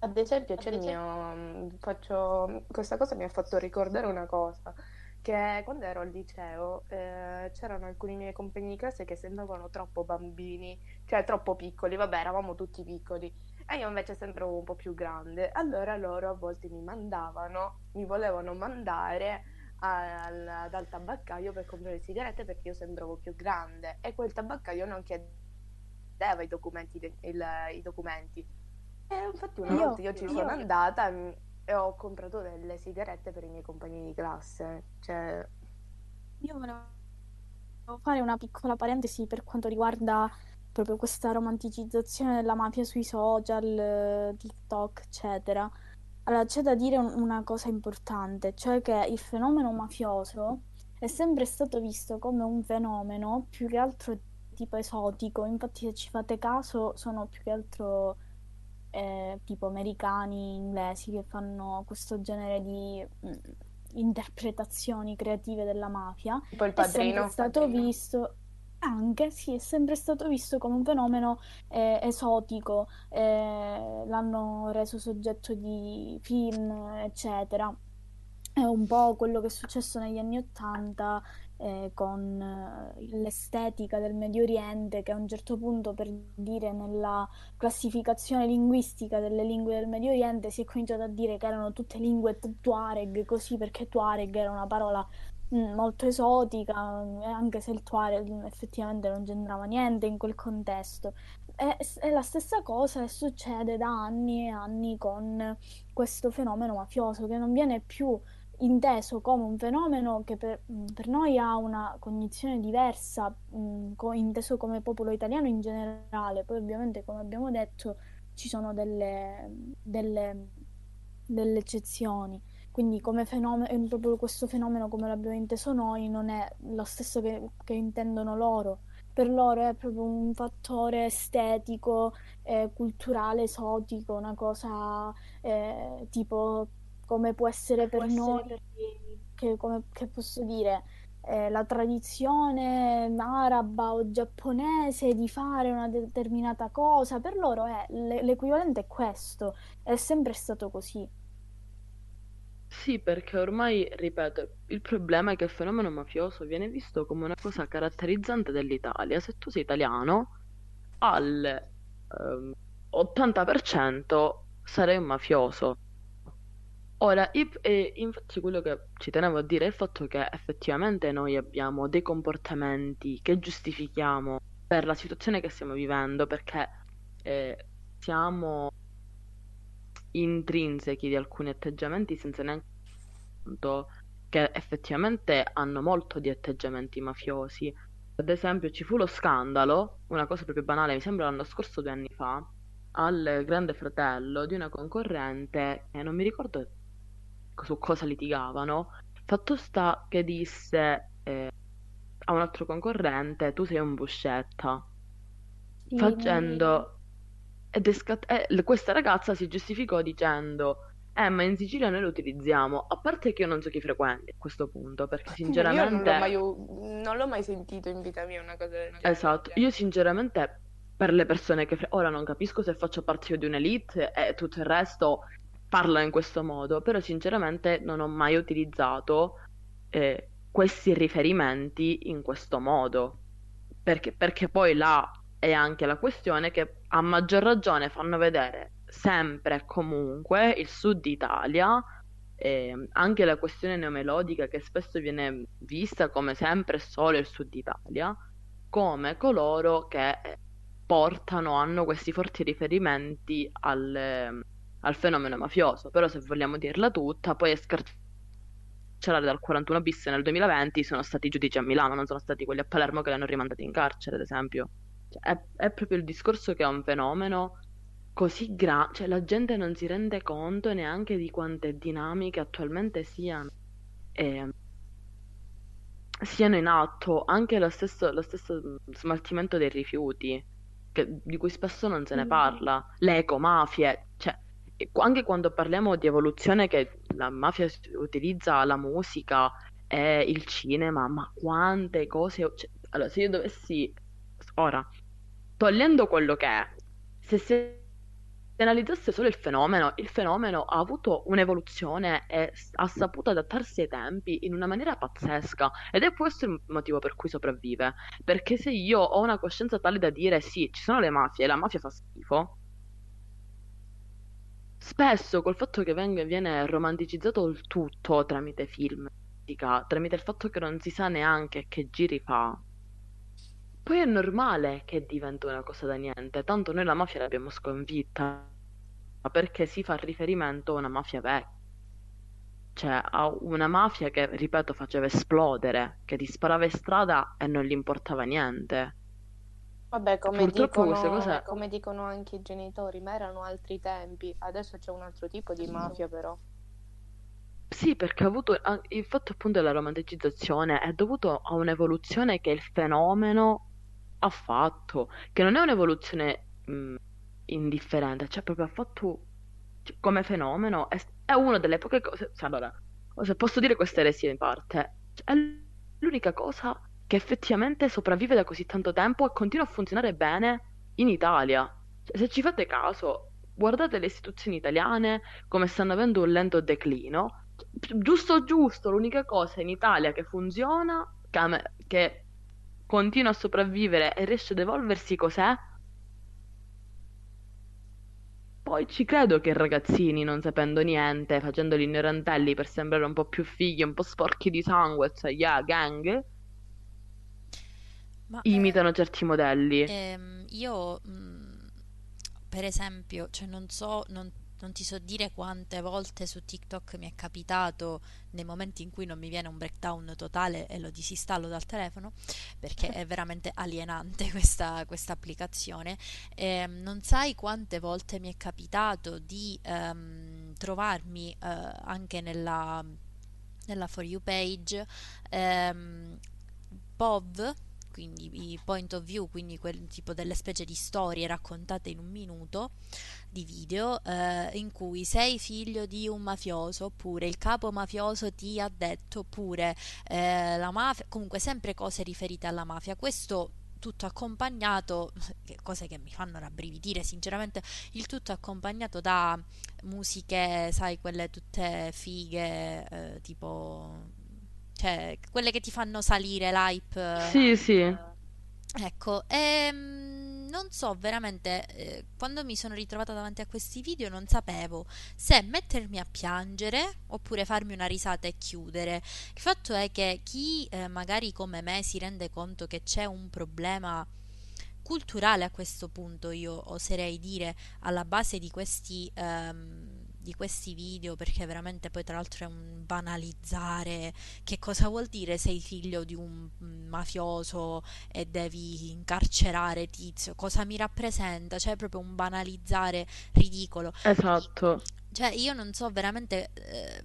Ad esempio, c'è il mio, faccio, questa cosa mi ha fatto ricordare una cosa, che quando ero al liceo eh, c'erano alcuni miei compagni di classe che sembravano troppo bambini, cioè troppo piccoli, vabbè, eravamo tutti piccoli, e io invece sembravo un po' più grande. Allora loro a volte mi mandavano, mi volevano mandare al, dal tabaccaio per comprare sigarette perché io sembravo più grande e quel tabaccaio non chiedeva i documenti, de- il- i documenti. E infatti una Io, volta io ci sono andata e ho comprato delle sigarette per i miei compagni di classe. Cioè, io volevo fare una piccola parentesi per quanto riguarda proprio questa romanticizzazione della mafia sui social, TikTok, eccetera. Allora, c'è da dire un- una cosa importante, cioè che il fenomeno mafioso è sempre stato visto come un fenomeno più che altro tipo esotico. Infatti, se ci fate caso, sono più che altro eh, tipo americani, inglesi che fanno questo genere di mm, interpretazioni creative della mafia. tipo il È sempre padrino. stato visto, anche sì, è sempre stato visto come un fenomeno eh, esotico, eh, l'hanno reso soggetto di film, eccetera. È un po' quello che è successo negli anni Ottanta eh, con eh, l'estetica del Medio Oriente, che a un certo punto, per dire, nella classificazione linguistica delle lingue del Medio Oriente si è cominciato a dire che erano tutte lingue tu- Tuareg, così perché Tuareg era una parola mm, molto esotica, eh, anche se il Tuareg effettivamente non c'entrava niente in quel contesto. E, e la stessa cosa succede da anni e anni con questo fenomeno mafioso che non viene più inteso come un fenomeno che per, per noi ha una cognizione diversa, mm, co- inteso come popolo italiano in generale. Poi ovviamente, come abbiamo detto, ci sono delle, delle, delle eccezioni. Quindi come fenomeno, proprio questo fenomeno come l'abbiamo inteso noi non è lo stesso che, che intendono loro. Per loro è proprio un fattore estetico, eh, culturale, esotico, una cosa eh, tipo come può essere per noi, che, come, che posso dire, eh, la tradizione araba o giapponese di fare una determinata cosa, per loro è l'e- l'equivalente è questo, è sempre stato così. Sì, perché ormai, ripeto, il problema è che il fenomeno mafioso viene visto come una cosa caratterizzante dell'Italia. Se tu sei italiano, al ehm, 80% sarai un mafioso. Ora, e infatti quello che ci tenevo a dire è il fatto che effettivamente noi abbiamo dei comportamenti che giustifichiamo per la situazione che stiamo vivendo, perché eh, siamo intrinsechi di alcuni atteggiamenti senza neanche conto che effettivamente hanno molto di atteggiamenti mafiosi. Ad esempio, ci fu lo scandalo, una cosa proprio banale, mi sembra l'anno scorso, due anni fa, al Grande Fratello di una concorrente, e non mi ricordo su cosa litigavano, fatto sta che disse eh, a un altro concorrente, tu sei un buscetta, Sì, facendo... Scat- eh, questa ragazza si giustificò dicendo, eh, ma in Sicilia noi lo utilizziamo, a parte che io non so chi frequenti a questo punto, perché Io non l'ho sinceramente... mai, non l'ho mai sentito in vita mia una cosa del genere. Esatto, io sinceramente per le persone che fre- ora non capisco se faccio parte di un'elite e tutto il resto parla in questo modo, però sinceramente non ho mai utilizzato eh, questi riferimenti in questo modo, perché, perché poi là è anche la questione che a maggior ragione fanno vedere sempre e comunque il sud Italia, e anche la questione neomelodica che spesso viene vista come sempre solo il sud Italia come coloro che eh, portano, hanno questi forti riferimenti al, eh, al fenomeno mafioso. Però se vogliamo dirla tutta, poi è scarcerare dal 41 bis nel 2020 sono stati i giudici a Milano, non sono stati quelli a Palermo che li hanno rimandati in carcere, ad esempio. Cioè, è, è proprio il discorso che è un fenomeno così grande, cioè la gente non si rende conto neanche di quante dinamiche attualmente siano. E, siano in atto anche lo stesso, lo stesso smaltimento dei rifiuti, che- di cui spesso non se ne sì. parla, le ecomafie, cioè anche quando parliamo di evoluzione che la mafia utilizza la musica e il cinema, ma quante cose... cioè, allora, se io dovessi... Ora, togliendo quello che è, se si analizzasse solo il fenomeno, il fenomeno ha avuto un'evoluzione e ha saputo adattarsi ai tempi in una maniera pazzesca ed è questo il motivo per cui sopravvive. Perché se io ho una coscienza tale da dire sì, ci sono le mafie e la mafia fa schifo, spesso col fatto che venga- viene romanticizzato il tutto tramite film, tramite il fatto che non si sa neanche che giri fa. Poi è normale che diventa una cosa da niente, tanto noi la mafia l'abbiamo sconfitta, perché si fa riferimento a una mafia vecchia, cioè a una mafia che, ripeto, faceva esplodere, che ti sparava in strada e non gli importava niente. Vabbè, come dicono, cose... come dicono anche i genitori, ma erano altri tempi. Adesso c'è un altro tipo di mafia, però. Sì, perché ha avuto il fatto appunto della romanticizzazione è dovuto a un'evoluzione che il fenomeno ha fatto, che non è un'evoluzione mh, indifferente, cioè proprio ha fatto cioè, come fenomeno, è, è una delle poche cose, cioè, allora, se posso dire questa eresia in parte, cioè, è l'unica cosa che effettivamente sopravvive da così tanto tempo e continua a funzionare bene in Italia. Cioè, se ci fate caso, guardate le istituzioni italiane come stanno avendo un lento declino. Giusto giusto, l'unica cosa in Italia che funziona, che, che continua a sopravvivere e riesce ad evolversi, cos'è? Poi ci credo che i ragazzini, non sapendo niente, facendo gli ignorantelli per sembrare un po' più fighi, un po' sporchi di sangue, cioè yeah, gang, Ma imitano certi modelli. ehm, io, mh, per esempio, cioè non so, non, non ti so dire quante volte su TikTok mi è capitato nei momenti in cui non mi viene un breakdown totale e lo disinstallo dal telefono perché è veramente alienante questa, questa applicazione. Ehm, non sai quante volte mi è capitato di ehm, trovarmi eh, anche nella, nella For You page ehm, POV, quindi i point of view, quindi quel tipo delle specie di storie raccontate in un minuto di video eh, in cui sei figlio di un mafioso oppure il capo mafioso ti ha detto oppure eh, la mafia, comunque sempre cose riferite alla mafia. Questo tutto accompagnato, cose che mi fanno rabbrividire sinceramente, il tutto accompagnato da musiche, sai, quelle tutte fighe, eh, tipo, cioè, quelle che ti fanno salire l'hype. Sì, sì. Ecco, ehm, non so veramente, eh, quando mi sono ritrovata davanti a questi video non sapevo se mettermi a piangere oppure farmi una risata e chiudere. Il fatto è che chi eh, magari come me si rende conto che c'è un problema culturale a questo punto, io oserei dire, alla base di questi, ehm, di questi video perché veramente poi tra l'altro è un banalizzare che cosa vuol dire sei figlio di un mafioso e devi incarcerare tizio, cosa mi rappresenta, cioè è proprio un banalizzare ridicolo. Esatto. Cioè io non so veramente eh,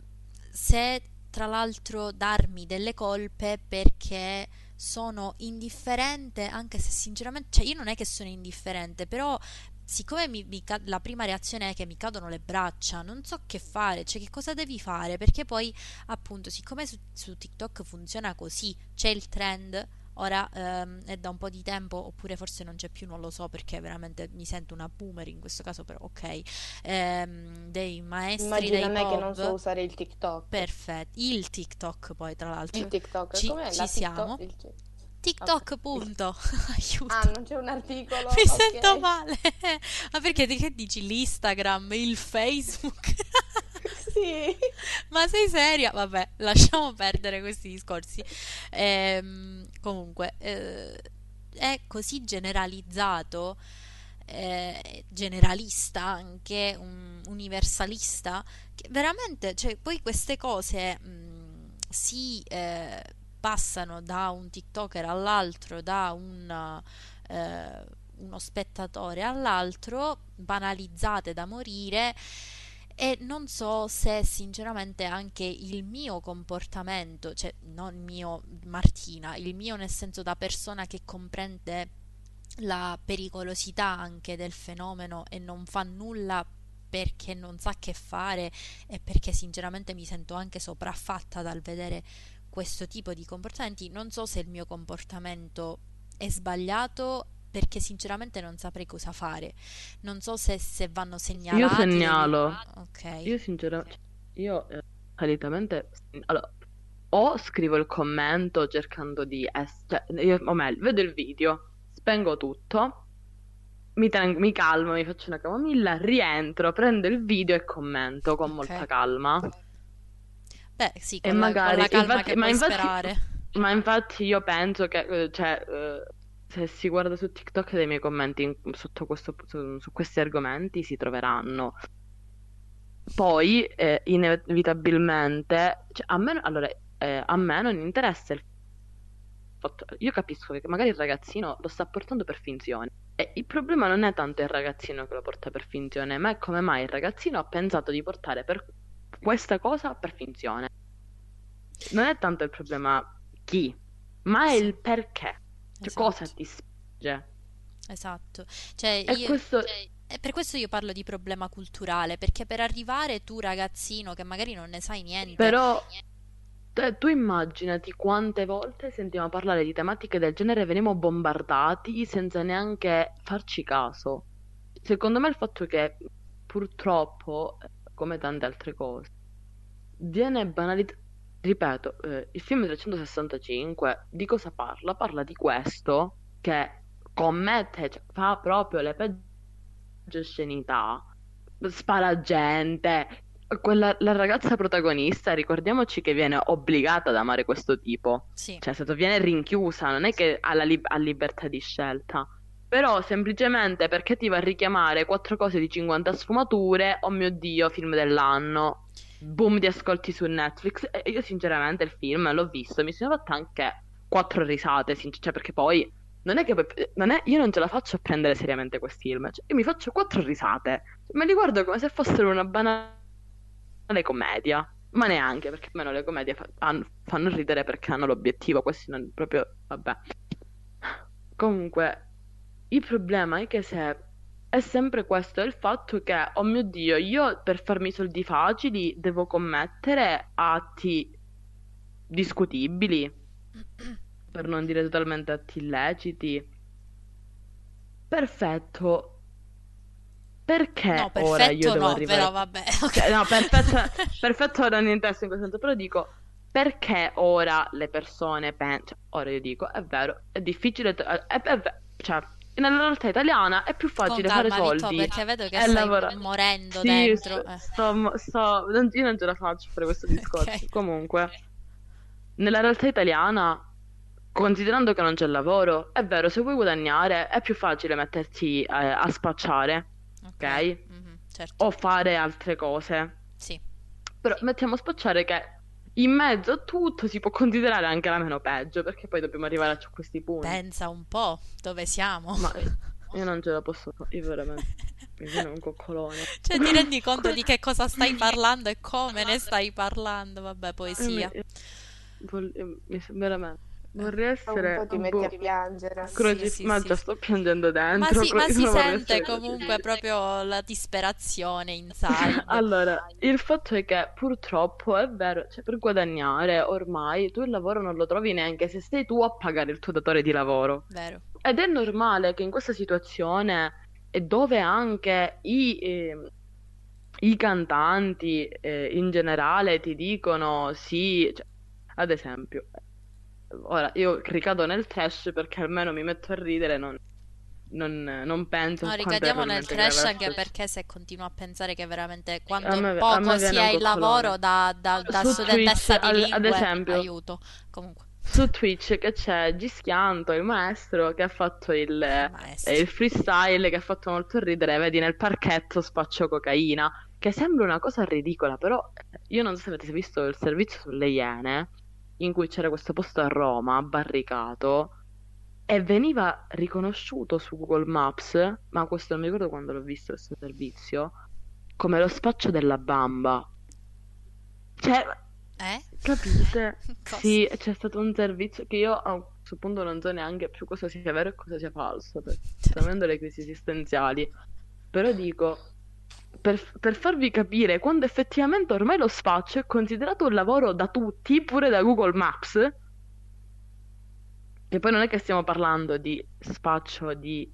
se tra l'altro darmi delle colpe perché sono indifferente, anche se sinceramente, cioè io non è che sono indifferente, però siccome mi, mi, la prima reazione è che mi cadono le braccia, non so che fare, cioè che cosa devi fare, perché poi appunto siccome su, su TikTok funziona così, c'è il trend, ora ehm, è da un po' di tempo, oppure forse non c'è più, non lo so perché veramente mi sento una boomer in questo caso, però ok, ehm, dei maestri Immagina dei me che pop. non so usare il TikTok. Perfetto, il TikTok poi tra l'altro. Il TikTok, Ci, ci siamo. TikTok? Il- TikTok, Ok. punto. Aiuto. Ah, non c'è un articolo? Mi Ok. sento male. Ma perché che dici l'Instagram, il Facebook? Sì. Ma sei seria? Vabbè, lasciamo perdere questi discorsi. Ehm, comunque, eh, è così generalizzato, eh, generalista anche, un- universalista, che veramente, cioè, poi queste cose mh, si eh, passano da un TikToker all'altro, da un, eh, uno spettatore all'altro, banalizzate da morire. E non so se sinceramente anche il mio comportamento, cioè non il mio Martina, il mio nel senso da persona che comprende la pericolosità anche del fenomeno e non fa nulla perché non sa che fare e perché sinceramente mi sento anche sopraffatta dal vedere questo tipo di comportamenti. Non so se il mio comportamento è sbagliato perché sinceramente non saprei cosa fare. Non so se, se vanno segnalati. Io segnalo. Ok. Io sinceramente, io eh, solitamente, allora, o scrivo il commento cercando di essere, cioè, io- o meglio, vedo il video, spengo tutto, mi, tengo- mi calmo, mi faccio una camomilla, rientro, prendo il video e commento con Ok. molta calma. Beh, sì, E con la, con magari, la calma infatti- ma infatti- sperare. Ma infatti io penso che, eh, cioè, eh, se si guarda su TikTok dei miei commenti in- sotto questo, su, su questi argomenti si troveranno. Poi, eh, inevitabilmente, cioè, a me, allora, eh, a me non interessa il fatto, io capisco che magari il ragazzino lo sta portando per finzione. E il problema non è tanto il ragazzino che lo porta per finzione, ma è come mai il ragazzino ha pensato di portare per questa cosa per finzione. Non è tanto il problema chi, ma è il perché. Cioè, Esatto. cosa ti spinge? Esatto. Cioè, E io- questo, e per questo io parlo di problema culturale, perché per arrivare tu, ragazzino, che magari non ne sai niente, però, te- tu immaginati quante volte sentiamo parlare di tematiche del genere e veniamo bombardati senza neanche farci caso. Secondo me il fatto che purtroppo, come tante altre cose, viene banalizzato. Ripeto, eh, il film 365 di cosa parla? Parla di questo che commette, cioè, fa proprio le peggio oscenità, spara gente. Quella, la ragazza protagonista, ricordiamoci che viene obbligata ad amare questo tipo. sì, Cioè, se viene rinchiusa, non è che ha, la lib- ha libertà di scelta. Però semplicemente perché ti va a richiamare quattro cose di 50 sfumature, oh mio Dio, film dell'anno, boom di ascolti su Netflix. E io sinceramente il film l'ho visto, mi sono fatta anche quattro risate, sincer- cioè perché poi non è che non è- io non ce la faccio a prendere seriamente questi film, cioè, io mi faccio quattro risate, me li guardo come se fossero una banale commedia. Ma neanche, perché almeno le commedie fa- fanno ridere perché hanno l'obiettivo, questi non proprio, vabbè. Comunque, il problema è che se è sempre questo, è il fatto che, oh mio Dio, io per farmi soldi facili devo commettere atti discutibili, per non dire totalmente atti illeciti. Perfetto. Perché no, ora io devo no, arrivare però vabbè, cioè, no, perfetto, perfetto non inteso in questo senso, però dico perché ora le persone pensano, ora io dico, è vero, è difficile, è, è- cioè, nella realtà italiana è più facile calma, fare Vitto, soldi perché vedo che e stai lavorare. morendo Sì, dentro. sto, eh. sto- io non ce la faccio fare questo discorso. Ok. Comunque, nella realtà italiana, considerando che non c'è lavoro, è vero, se vuoi guadagnare è più facile metterti eh, a spacciare, ok? Mhm, certo. o fare altre cose. Sì, Però sì. mettiamo a spacciare che in mezzo a tutto si può considerare anche la meno peggio, perché poi dobbiamo arrivare a questi punti. Pensa un po' dove siamo. Ma io non ce la posso fare, io veramente mi viene un coccolone. Cioè, ti rendi conto di che cosa stai parlando e come ne stai parlando? Vabbè, mi- poesia. vol- io mi- veramente vorrei Un essere po' ti un metti po' a piangere. croci- Sì, sì, ma sì. già sto piangendo Ma dentro. sì, ma si sente essere comunque proprio la disperazione inside. Allora, il fatto è che purtroppo è vero, cioè per guadagnare ormai tu il lavoro non lo trovi neanche se sei tu a pagare il tuo datore di lavoro. Vero? Ed è normale che in questa situazione, e dove anche i, eh, i cantanti eh, in generale ti dicono sì, cioè, ad esempio, ora io ricado nel trash perché almeno mi metto a ridere, non, non, non penso No, ricadiamo nel trash anche perché se continuo a pensare che veramente quanto me, poco sia il lavoro da, da, da studentessa Twitch, di ad, ad lingue, esempio, aiuto. Comunque, su Twitch che c'è Gischianto, il maestro, che ha fatto il, eh, il freestyle, che ha fatto molto ridere, vedi nel parchetto spaccio cocaina, che sembra una cosa ridicola, però eh, io non so se avete visto il servizio sulle Iene, in cui c'era questo posto a Roma, barricato, e veniva riconosciuto su Google Maps, ma questo non mi ricordo quando l'ho visto questo servizio, come lo spaccio della bamba. Cioè, Eh? capite? Sì, c'è stato un servizio che io a questo punto non so neanche più cosa sia vero e cosa sia falso, perché sto avendo le crisi esistenziali. Però dico, per, per farvi capire quando effettivamente ormai lo spaccio è considerato un lavoro da tutti, pure da Google Maps, e poi non è che stiamo parlando di spaccio di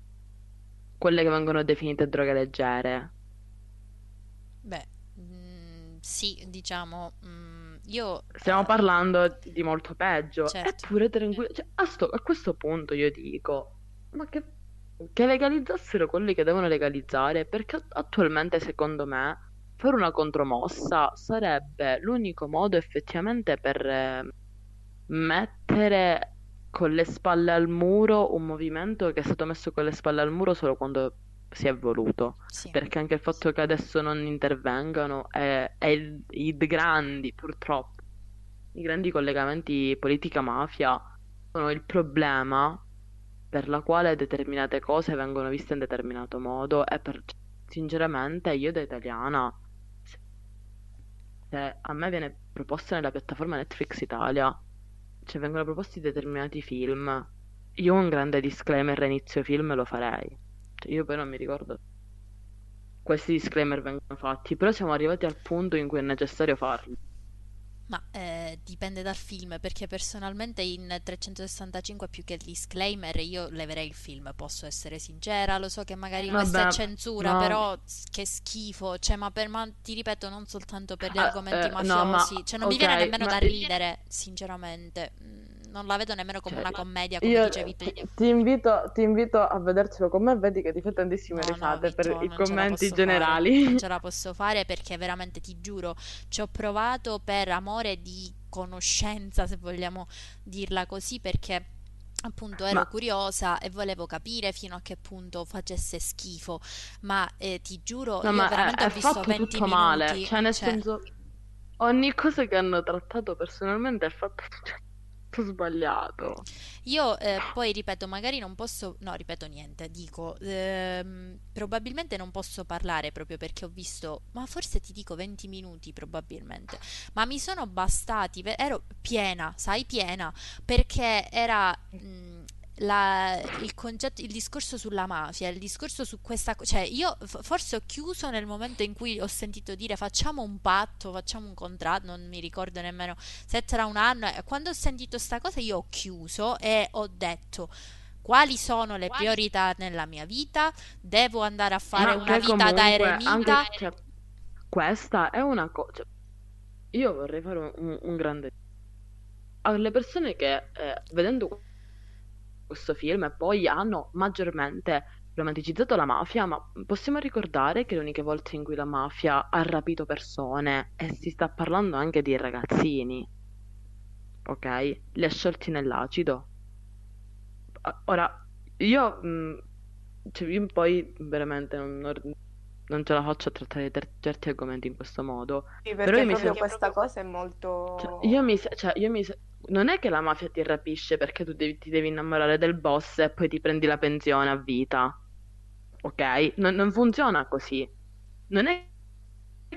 quelle che vengono definite droghe leggere. Beh, mm, sì, diciamo, mm, io Stiamo eh, parlando di molto peggio. certo. Eppure tranquillo. Cioè, a, sto- a questo punto io dico, ma che, che legalizzassero quelli che devono legalizzare, perché attualmente, secondo me, fare una contromossa sarebbe l'unico modo effettivamente per eh, mettere con le spalle al muro un movimento che è stato messo con le spalle al muro solo quando si è voluto. Sì, Perché anche il fatto che adesso non intervengano è, è il- i grandi, purtroppo, i grandi collegamenti politica-mafia sono il problema per la quale determinate cose vengono viste in determinato modo e per, sinceramente io da italiana, se a me viene proposta nella piattaforma Netflix Italia, cioè vengono proposti determinati film, io un grande disclaimer a inizio film lo farei. Cioè, io poi non mi ricordo questi disclaimer vengono fatti, però siamo arrivati al punto in cui è necessario farli. Ma eh, dipende dal film, perché personalmente in 365 più che disclaimer io leverei il film, posso essere sincera, lo so che magari questa è Vabbè, censura, no. però che schifo, cioè ma, per, ma ti ripeto non soltanto per gli Ah, argomenti eh, no, ma- mafiosi, cioè non mi viene nemmeno ma- da ridere, sinceramente, Mm, non la vedo nemmeno come Cioè, una commedia come Io dicevi tu. ti, invito, ti invito a vedercelo con me vedi che ti fai tantissime No, no, risate per Vito, i commenti posso fare, generali. non ce la posso fare perché veramente ti giuro, ci ho provato per amore di conoscenza, se vogliamo dirla così, perché appunto ero Ma- curiosa e volevo capire fino a che punto facesse schifo, ma eh, ti giuro, No, io è, veramente è ho visto fatto 20 tutto male, minuti, cioè nel cioè, senso ogni cosa che hanno trattato personalmente è fatto cioè, tutto sbagliato. Io eh, poi ripeto, magari non posso, no, ripeto niente, dico, ehm, probabilmente non posso parlare proprio perché ho visto, ma forse ti dico 20 minuti probabilmente, ma mi sono bastati, ero piena, sai, piena, perché era mh, la- il concetto, il discorso sulla mafia, il discorso su questa, co- cioè io f- forse ho chiuso nel momento in cui ho sentito dire facciamo un patto, facciamo un contratto, non mi ricordo nemmeno se tra un anno, e quando ho sentito sta cosa io ho chiuso e ho detto quali sono le priorità nella mia vita, devo andare a fare Ma una vita da comunque eremita. anche cioè, questa è una cosa. io vorrei fare un, un- un grande. Alle persone che eh, vedendo questo film e poi hanno maggiormente romanticizzato la mafia, ma possiamo ricordare che le uniche volte in cui la mafia ha rapito persone e si sta parlando anche di ragazzini, ok? Li ha sciolti nell'acido. Ora, io, mh, cioè, io poi veramente non, non- ce la faccio a trattare ter- certi argomenti in questo modo. Sì, Però io perché mi sento... questa cosa è Cioè, molto... io mi, cioè, io mi non è che la mafia ti rapisce perché tu devi- ti devi innamorare del boss e poi ti prendi la pensione a vita. Ok? Non, non funziona così. Non è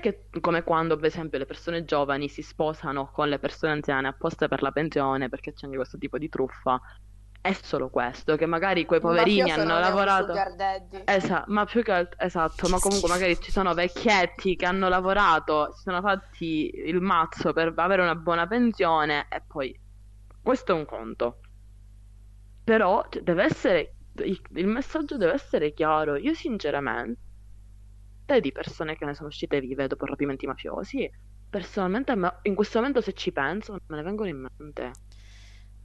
che come quando, per esempio, le persone giovani si sposano con le persone anziane apposta per la pensione, perché c'è anche questo tipo di truffa. È solo questo, che magari quei poverini hanno lavorato. Esatto, ma più che altro, esatto, ma comunque magari ci sono vecchietti che hanno lavorato, si sono fatti il mazzo per avere una buona pensione e poi questo è un conto. Però cioè, deve essere il, il messaggio deve essere chiaro. Io sinceramente di persone che ne sono uscite vive dopo rapimenti mafiosi, personalmente in questo momento se ci penso non me ne vengono in mente.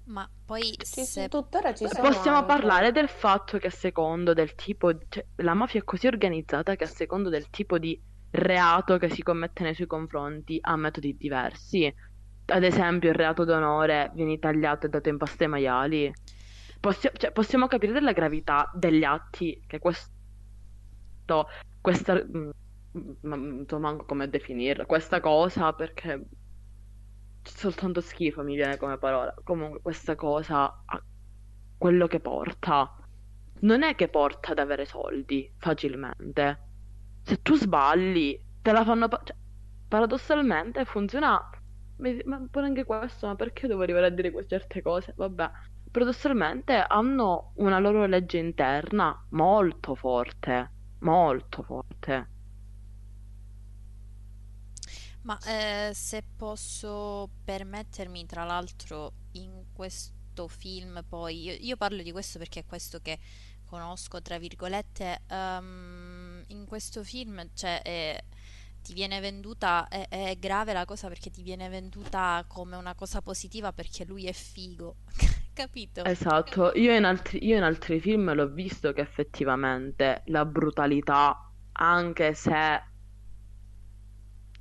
Ma poi Ci- se... tuttora ci sono Possiamo anche. parlare del fatto che a secondo del tipo, cioè, la mafia è così organizzata che a secondo del tipo di reato che si commette nei suoi confronti ha metodi diversi. Ad esempio, il reato d'onore viene tagliato e dato in pasta ai maiali. Possi- cioè, possiamo capire della gravità degli atti che questo, questa, mm, ma non so manco come definirla, questa cosa perché soltanto schifo mi viene come parola. Comunque, questa cosa, ha- quello che porta, non è che porta ad avere soldi facilmente. Se tu sbagli, te la fanno. pa- cioè, paradossalmente funziona. Ma pure anche questo, ma perché devo arrivare a dire certe cose? Vabbè, paradossalmente hanno una loro legge interna molto forte, molto forte. Ma eh, se posso permettermi, tra l'altro, in questo film, poi io, io parlo di questo perché è questo che conosco, tra virgolette, ehm, in questo film, cioè, eh, ti viene venduta, è, è grave la cosa perché ti viene venduta come una cosa positiva perché lui è figo, capito? Esatto, io in altri, io in altri film l'ho visto che effettivamente la brutalità, anche se,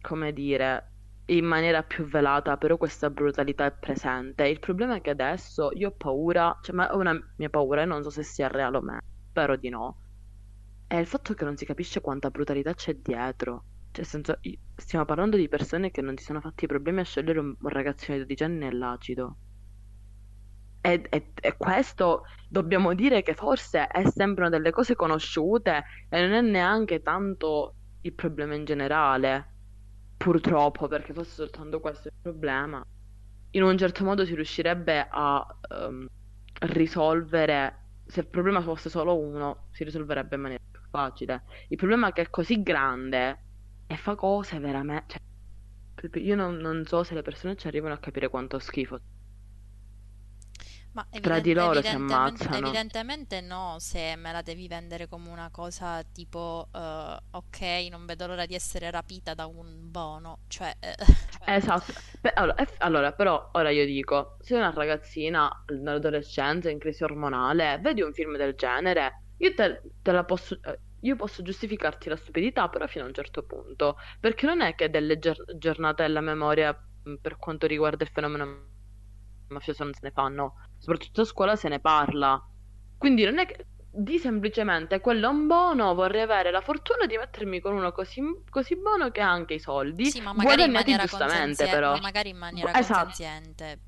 come dire, in maniera più velata, però questa brutalità è presente. Il problema è che adesso io ho paura, cioè, ma è una mia paura, e non so se sia reale o meno, spero di no, è il fatto che non si capisce quanta brutalità c'è dietro. Cioè, senza, i- stiamo parlando di persone che non si sono fatti problemi a scegliere un, un ragazzino di 12 anni nell'acido. E, e- e questo dobbiamo dire che forse è sempre una delle cose conosciute e non è neanche tanto il problema in generale, purtroppo, perché fosse soltanto questo il problema. In un certo modo si riuscirebbe a ehm, risolvere, se il problema fosse solo uno, si risolverebbe in maniera più facile. Il problema è che è così grande e fa cose veramente... cioè, io non, non so se le persone ci arrivano a capire quanto schifo. Ma Tra di loro si ammazzano. evidentemente no, se me la devi vendere come una cosa tipo, eh, ok, non vedo l'ora di essere rapita da un bono, cioè, eh, Esatto, Beh, allora, però ora io dico, se una ragazzina nell'adolescenza in crisi ormonale vedi un film del genere, io te, te la posso, eh, io posso giustificarti la stupidità, però fino a un certo punto, perché non è che delle gior- giornate della memoria mh, per quanto riguarda il fenomeno mafioso non se ne fanno, soprattutto a scuola se ne parla. Quindi non è che di semplicemente quello è un buono, vorrei avere la fortuna di mettermi con uno così, così buono che ha anche i soldi, sì, ma magari in maniera giustamente però. ma magari in maniera Esatto.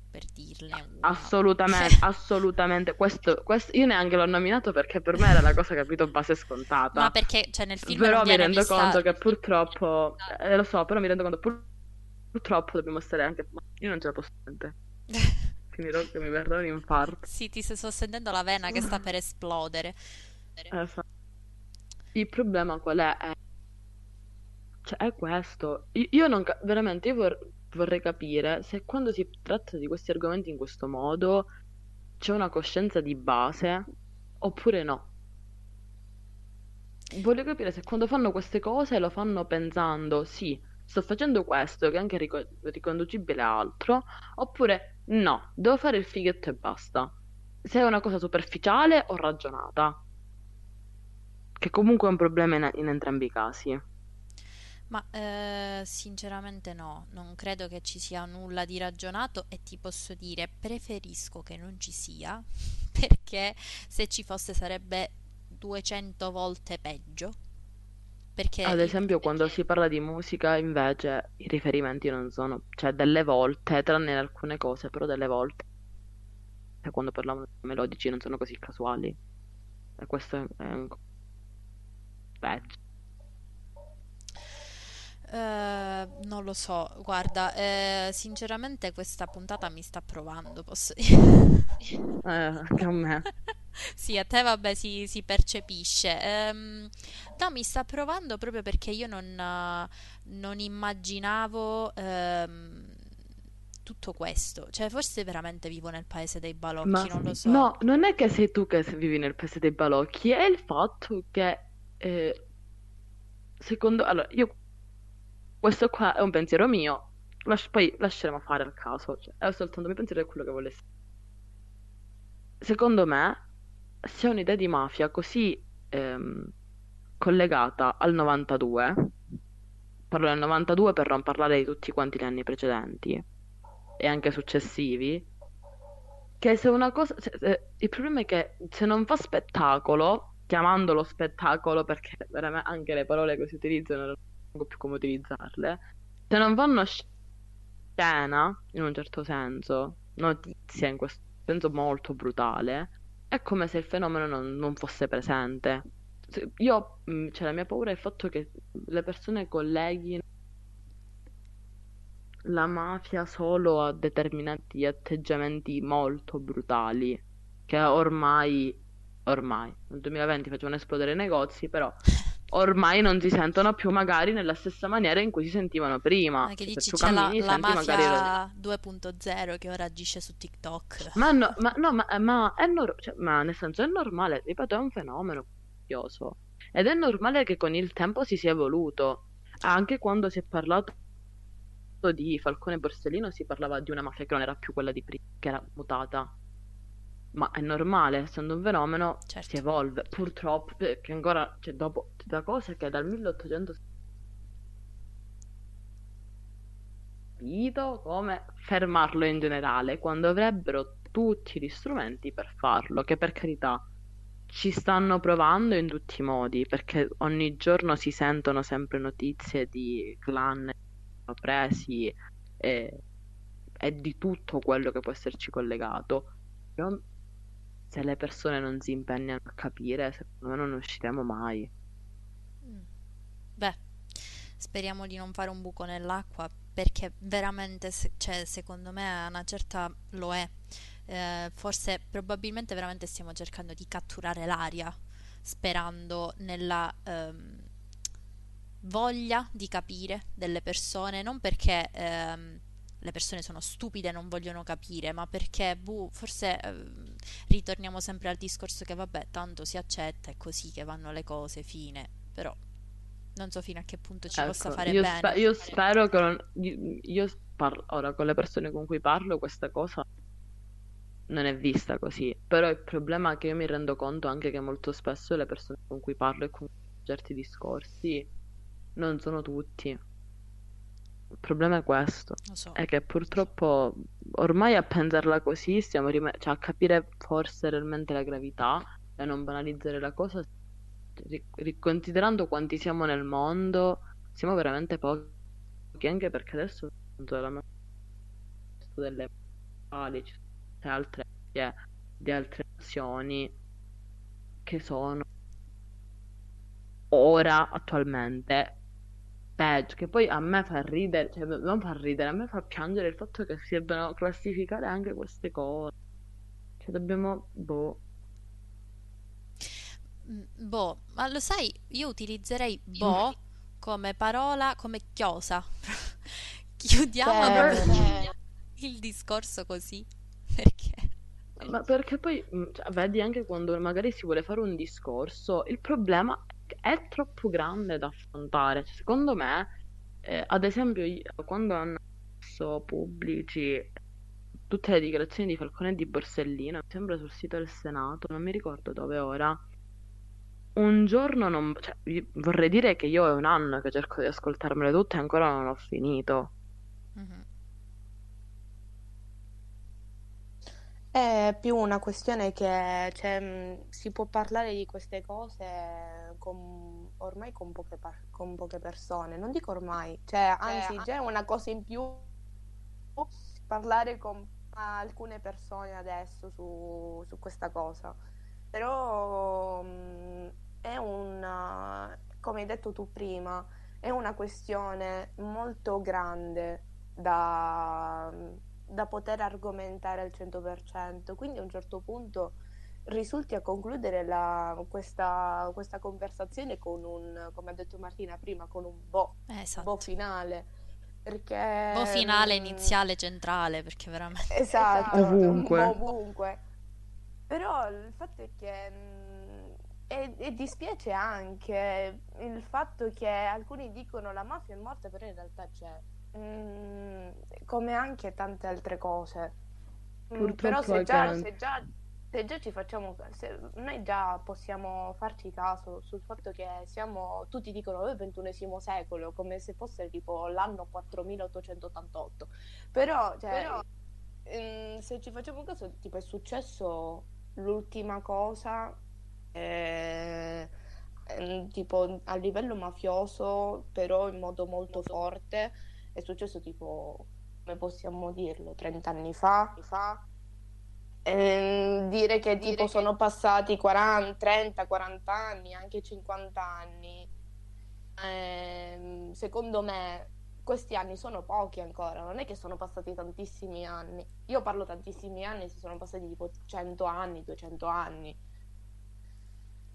per dirne una. Assolutamente, assolutamente. Questo, questo- io neanche l'ho nominato perché per me era la cosa, capito, base Ma scontata. perché, cioè, nel film Però mi rendo vista... conto che purtroppo, eh, lo so, però mi rendo conto pur- purtroppo dobbiamo stare anche... ma Io non ce la posso niente. Finirò che mi verrà un infarto. Sì, ti sto sentendo la vena che sta per esplodere. Fa- Il problema qual è? È- Cioè, è questo. Io, io non... ca- Veramente, io vor- vorrei capire se quando si tratta di questi argomenti in questo modo c'è una coscienza di base oppure no. Voglio capire se quando fanno queste cose lo fanno pensando, sì, sto facendo questo che è anche rico- riconducibile a altro, oppure no, devo fare il fighetto e basta. Se è una cosa superficiale o ragionata, che comunque è un problema in, in entrambi i casi. Ma eh, sinceramente no, non credo che ci sia nulla di ragionato e ti posso dire, preferisco che non ci sia, perché se ci fosse sarebbe 200 volte peggio. Perché Ad esempio, quando si parla di musica, invece, i riferimenti non sono, cioè delle volte, tranne in alcune cose, però delle volte, cioè, quando parliamo di melodici non sono così casuali. E questo è un peggio. Eh, non lo so, guarda, eh, sinceramente questa puntata mi sta provando, posso dire. Eh, anche a me. Sì, a te vabbè si, si percepisce. Ehm, no, mi sta provando proprio perché io non, non immaginavo ehm, tutto questo. Cioè, forse veramente vivo nel paese dei balocchi, Ma non lo so. no, non è che sei tu che vivi nel paese dei balocchi, è il fatto che, eh, secondo... Allora, io... Questo qua è un pensiero mio, lasci- poi lasceremo fare al caso, cioè, è soltanto il mio pensiero è quello che vuole essere. Secondo me, se un'idea di mafia così ehm, collegata al 92, parlo del 92 per non parlare di tutti quanti gli anni precedenti e anche successivi, che se una cosa... se- se- il problema è che se non fa spettacolo, chiamandolo spettacolo perché veramente anche le parole che si utilizzano non so più come utilizzarle, se non fanno scena, in un certo senso, notizia in questo senso molto brutale, è come se il fenomeno non, non fosse presente. Se- Io, mh, cioè, la mia paura è il fatto che le persone colleghino la mafia solo a determinati atteggiamenti molto brutali, che ormai, ormai, nel 2020 facevano esplodere i negozi, però ormai non si sentono più magari nella stessa maniera in cui si sentivano prima. Ma che Cioè, dici, c'è la, cammini, la magari... mafia 2.0 che ora agisce su TikTok. Ma no, ma, no, ma, ma è nor- cioè, ma nel senso è normale, ripeto, è un fenomeno curioso. Ed è normale che con il tempo si sia evoluto. Anche quando si è parlato di Falcone Borsellino si parlava di una mafia che non era più quella di prima, che era mutata. Ma è normale, essendo un fenomeno, Certo. si evolve. Purtroppo, che ancora, cioè, dopo, da cose che dal 1800 capito come fermarlo in generale, quando avrebbero tutti gli strumenti per farlo, che per carità ci stanno provando in tutti i modi, perché ogni giorno si sentono sempre notizie di clan presi e, e di tutto quello che può esserci collegato. Se le persone non si impegnano a capire, secondo me non usciremo mai. Mm. Beh, speriamo di non fare un buco nell'acqua perché veramente, cioè, secondo me a una certa lo è. Eh, forse, probabilmente veramente stiamo cercando di catturare l'aria, sperando nella ehm, voglia di capire delle persone, non perché ehm, le persone sono stupide e non vogliono capire, ma perché boh, forse ehm, ritorniamo sempre al discorso che vabbè, tanto si accetta, è così che vanno le cose, fine. Però non so fino a che punto ci possa Ecco, fare io, bene. spe- io spero che non... Io, io parlo ora con le persone con cui parlo, questa cosa non è vista così. Però il problema è che io mi rendo conto anche che molto spesso le persone con cui parlo e con certi discorsi non sono tutti. Il problema è questo. So. È che purtroppo ormai a pensarla così stiamo rime- cioè a capire forse realmente la gravità e a non banalizzare la cosa, ri- ri- considerando quanti siamo nel mondo, siamo veramente pochi, anche perché adesso la ma- delle ali, ci sono tante altre eh, di altre nazioni che sono ora attualmente peggio, che poi a me fa ridere, cioè non fa ridere, a me fa piangere il fatto che si debbano classificare anche queste cose. Cioè dobbiamo, boh, Mm, Boh, ma lo sai, io utilizzerei boh come parola, come chiosa. Chiudiamo Beh, il discorso così, perché... ma perché poi, mm, cioè, vedi anche quando magari si vuole fare un discorso, il problema è troppo grande da affrontare. Cioè, secondo me, eh, ad esempio, io- quando hanno messo pubblici tutte le dichiarazioni di Falcone e di Borsellino, mi sembra sul sito del Senato, non mi ricordo dove ora. Un giorno non... cioè, io- vorrei dire che io è un anno che cerco di ascoltarmele tutte e ancora non ho finito. Mhm. È più una questione che cioè, mh, si può parlare di queste cose con ormai con poche, par- con poche persone, non dico ormai, cioè anzi Eh, già è una cosa in più parlare con alcune persone adesso su, su questa cosa, però mh, è una, come hai detto tu prima, è una questione molto grande da, da poter argomentare al 100%, quindi a un certo punto risulti a concludere la- questa, questa conversazione con un, come ha detto Martina prima, con un boh, Eh, boh esatto. finale, perché... Boh finale, mm, iniziale, centrale, perché veramente... Esatto, Ovunque. ovunque. Però il fatto è che mh, e, e dispiace anche il fatto che alcuni dicono la mafia è morta, però in realtà c'è. Mm, come anche tante altre cose. Mm, però se già, se già, se già ci facciamo, se noi già possiamo farci caso sul fatto che siamo, tutti dicono il ventunesimo secolo, come se fosse tipo l'anno 4888. Però, cioè, Però- ehm, se ci facciamo caso, tipo è successo l'ultima cosa, eh, ehm, tipo a livello mafioso, però in modo molto forte, è successo tipo, come possiamo dirlo, 30 anni fa. Ehm, dire che Dire tipo che- sono passati 40, 30, 40 anni, anche 50 anni. Ehm, secondo me questi anni sono pochi ancora, non è che sono passati tantissimi anni. Io parlo tantissimi anni, si sono passati tipo 100 anni, 200 anni.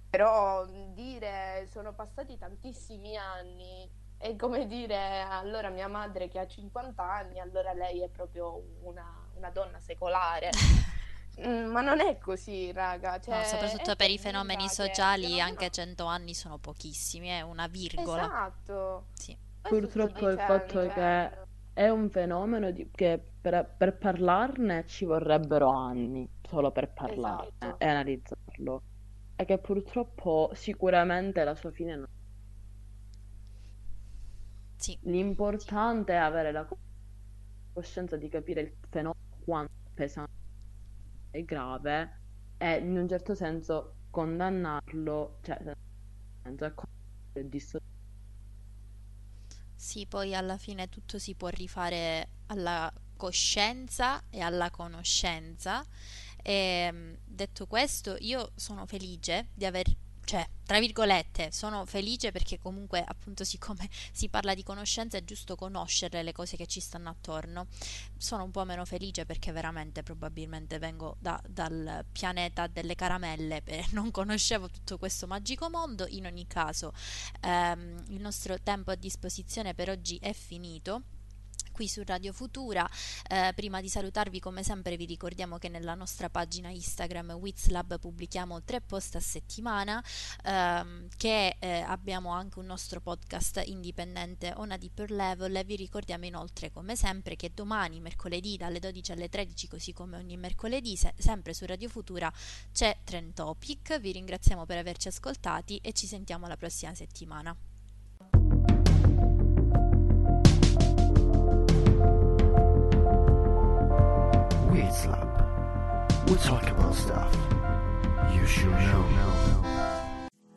Però dire sono passati tantissimi anni è come dire allora mia madre che ha 50 anni, allora lei è proprio una, una donna secolare. Mm, Ma non è così, raga. No, Cioè, soprattutto è per i fenomeni sociali anche 100 anni sono pochissimi, è una virgola. Esatto. Sì. Purtroppo il fatto è che è un fenomeno di- che per, per parlarne ci vorrebbero anni solo per parlarne Esatto. e analizzarlo. E che purtroppo sicuramente la sua fine non... Sì, L'importante è avere la coscienza di capire il fenomeno quanto pesante e grave e in un certo senso condannarlo, cioè senso è con- disso- sì, poi alla fine tutto si può rifare alla coscienza e alla conoscenza. E mh, detto questo, io sono felice di aver, cioè, tra virgolette, sono felice perché comunque, appunto, siccome si parla di conoscenza, è giusto conoscere le cose che ci stanno attorno. Sono un po' meno felice perché veramente probabilmente vengo da- dal pianeta delle caramelle e non conoscevo tutto questo magico mondo. In ogni caso, ehm, il nostro tempo a disposizione per oggi è finito. Qui su Radio Futura, Eh, prima di salutarvi come sempre vi ricordiamo che nella nostra pagina Instagram Wizlab pubblichiamo tre post a settimana, ehm, che eh, abbiamo anche un nostro podcast indipendente On a Deeper Level e vi ricordiamo inoltre come sempre che domani mercoledì dalle 12 alle 13 così come ogni mercoledì se- sempre su Radio Futura c'è Trend Topic, vi ringraziamo per averci ascoltati e ci sentiamo la prossima settimana. Slap. We talk about stuff you should know.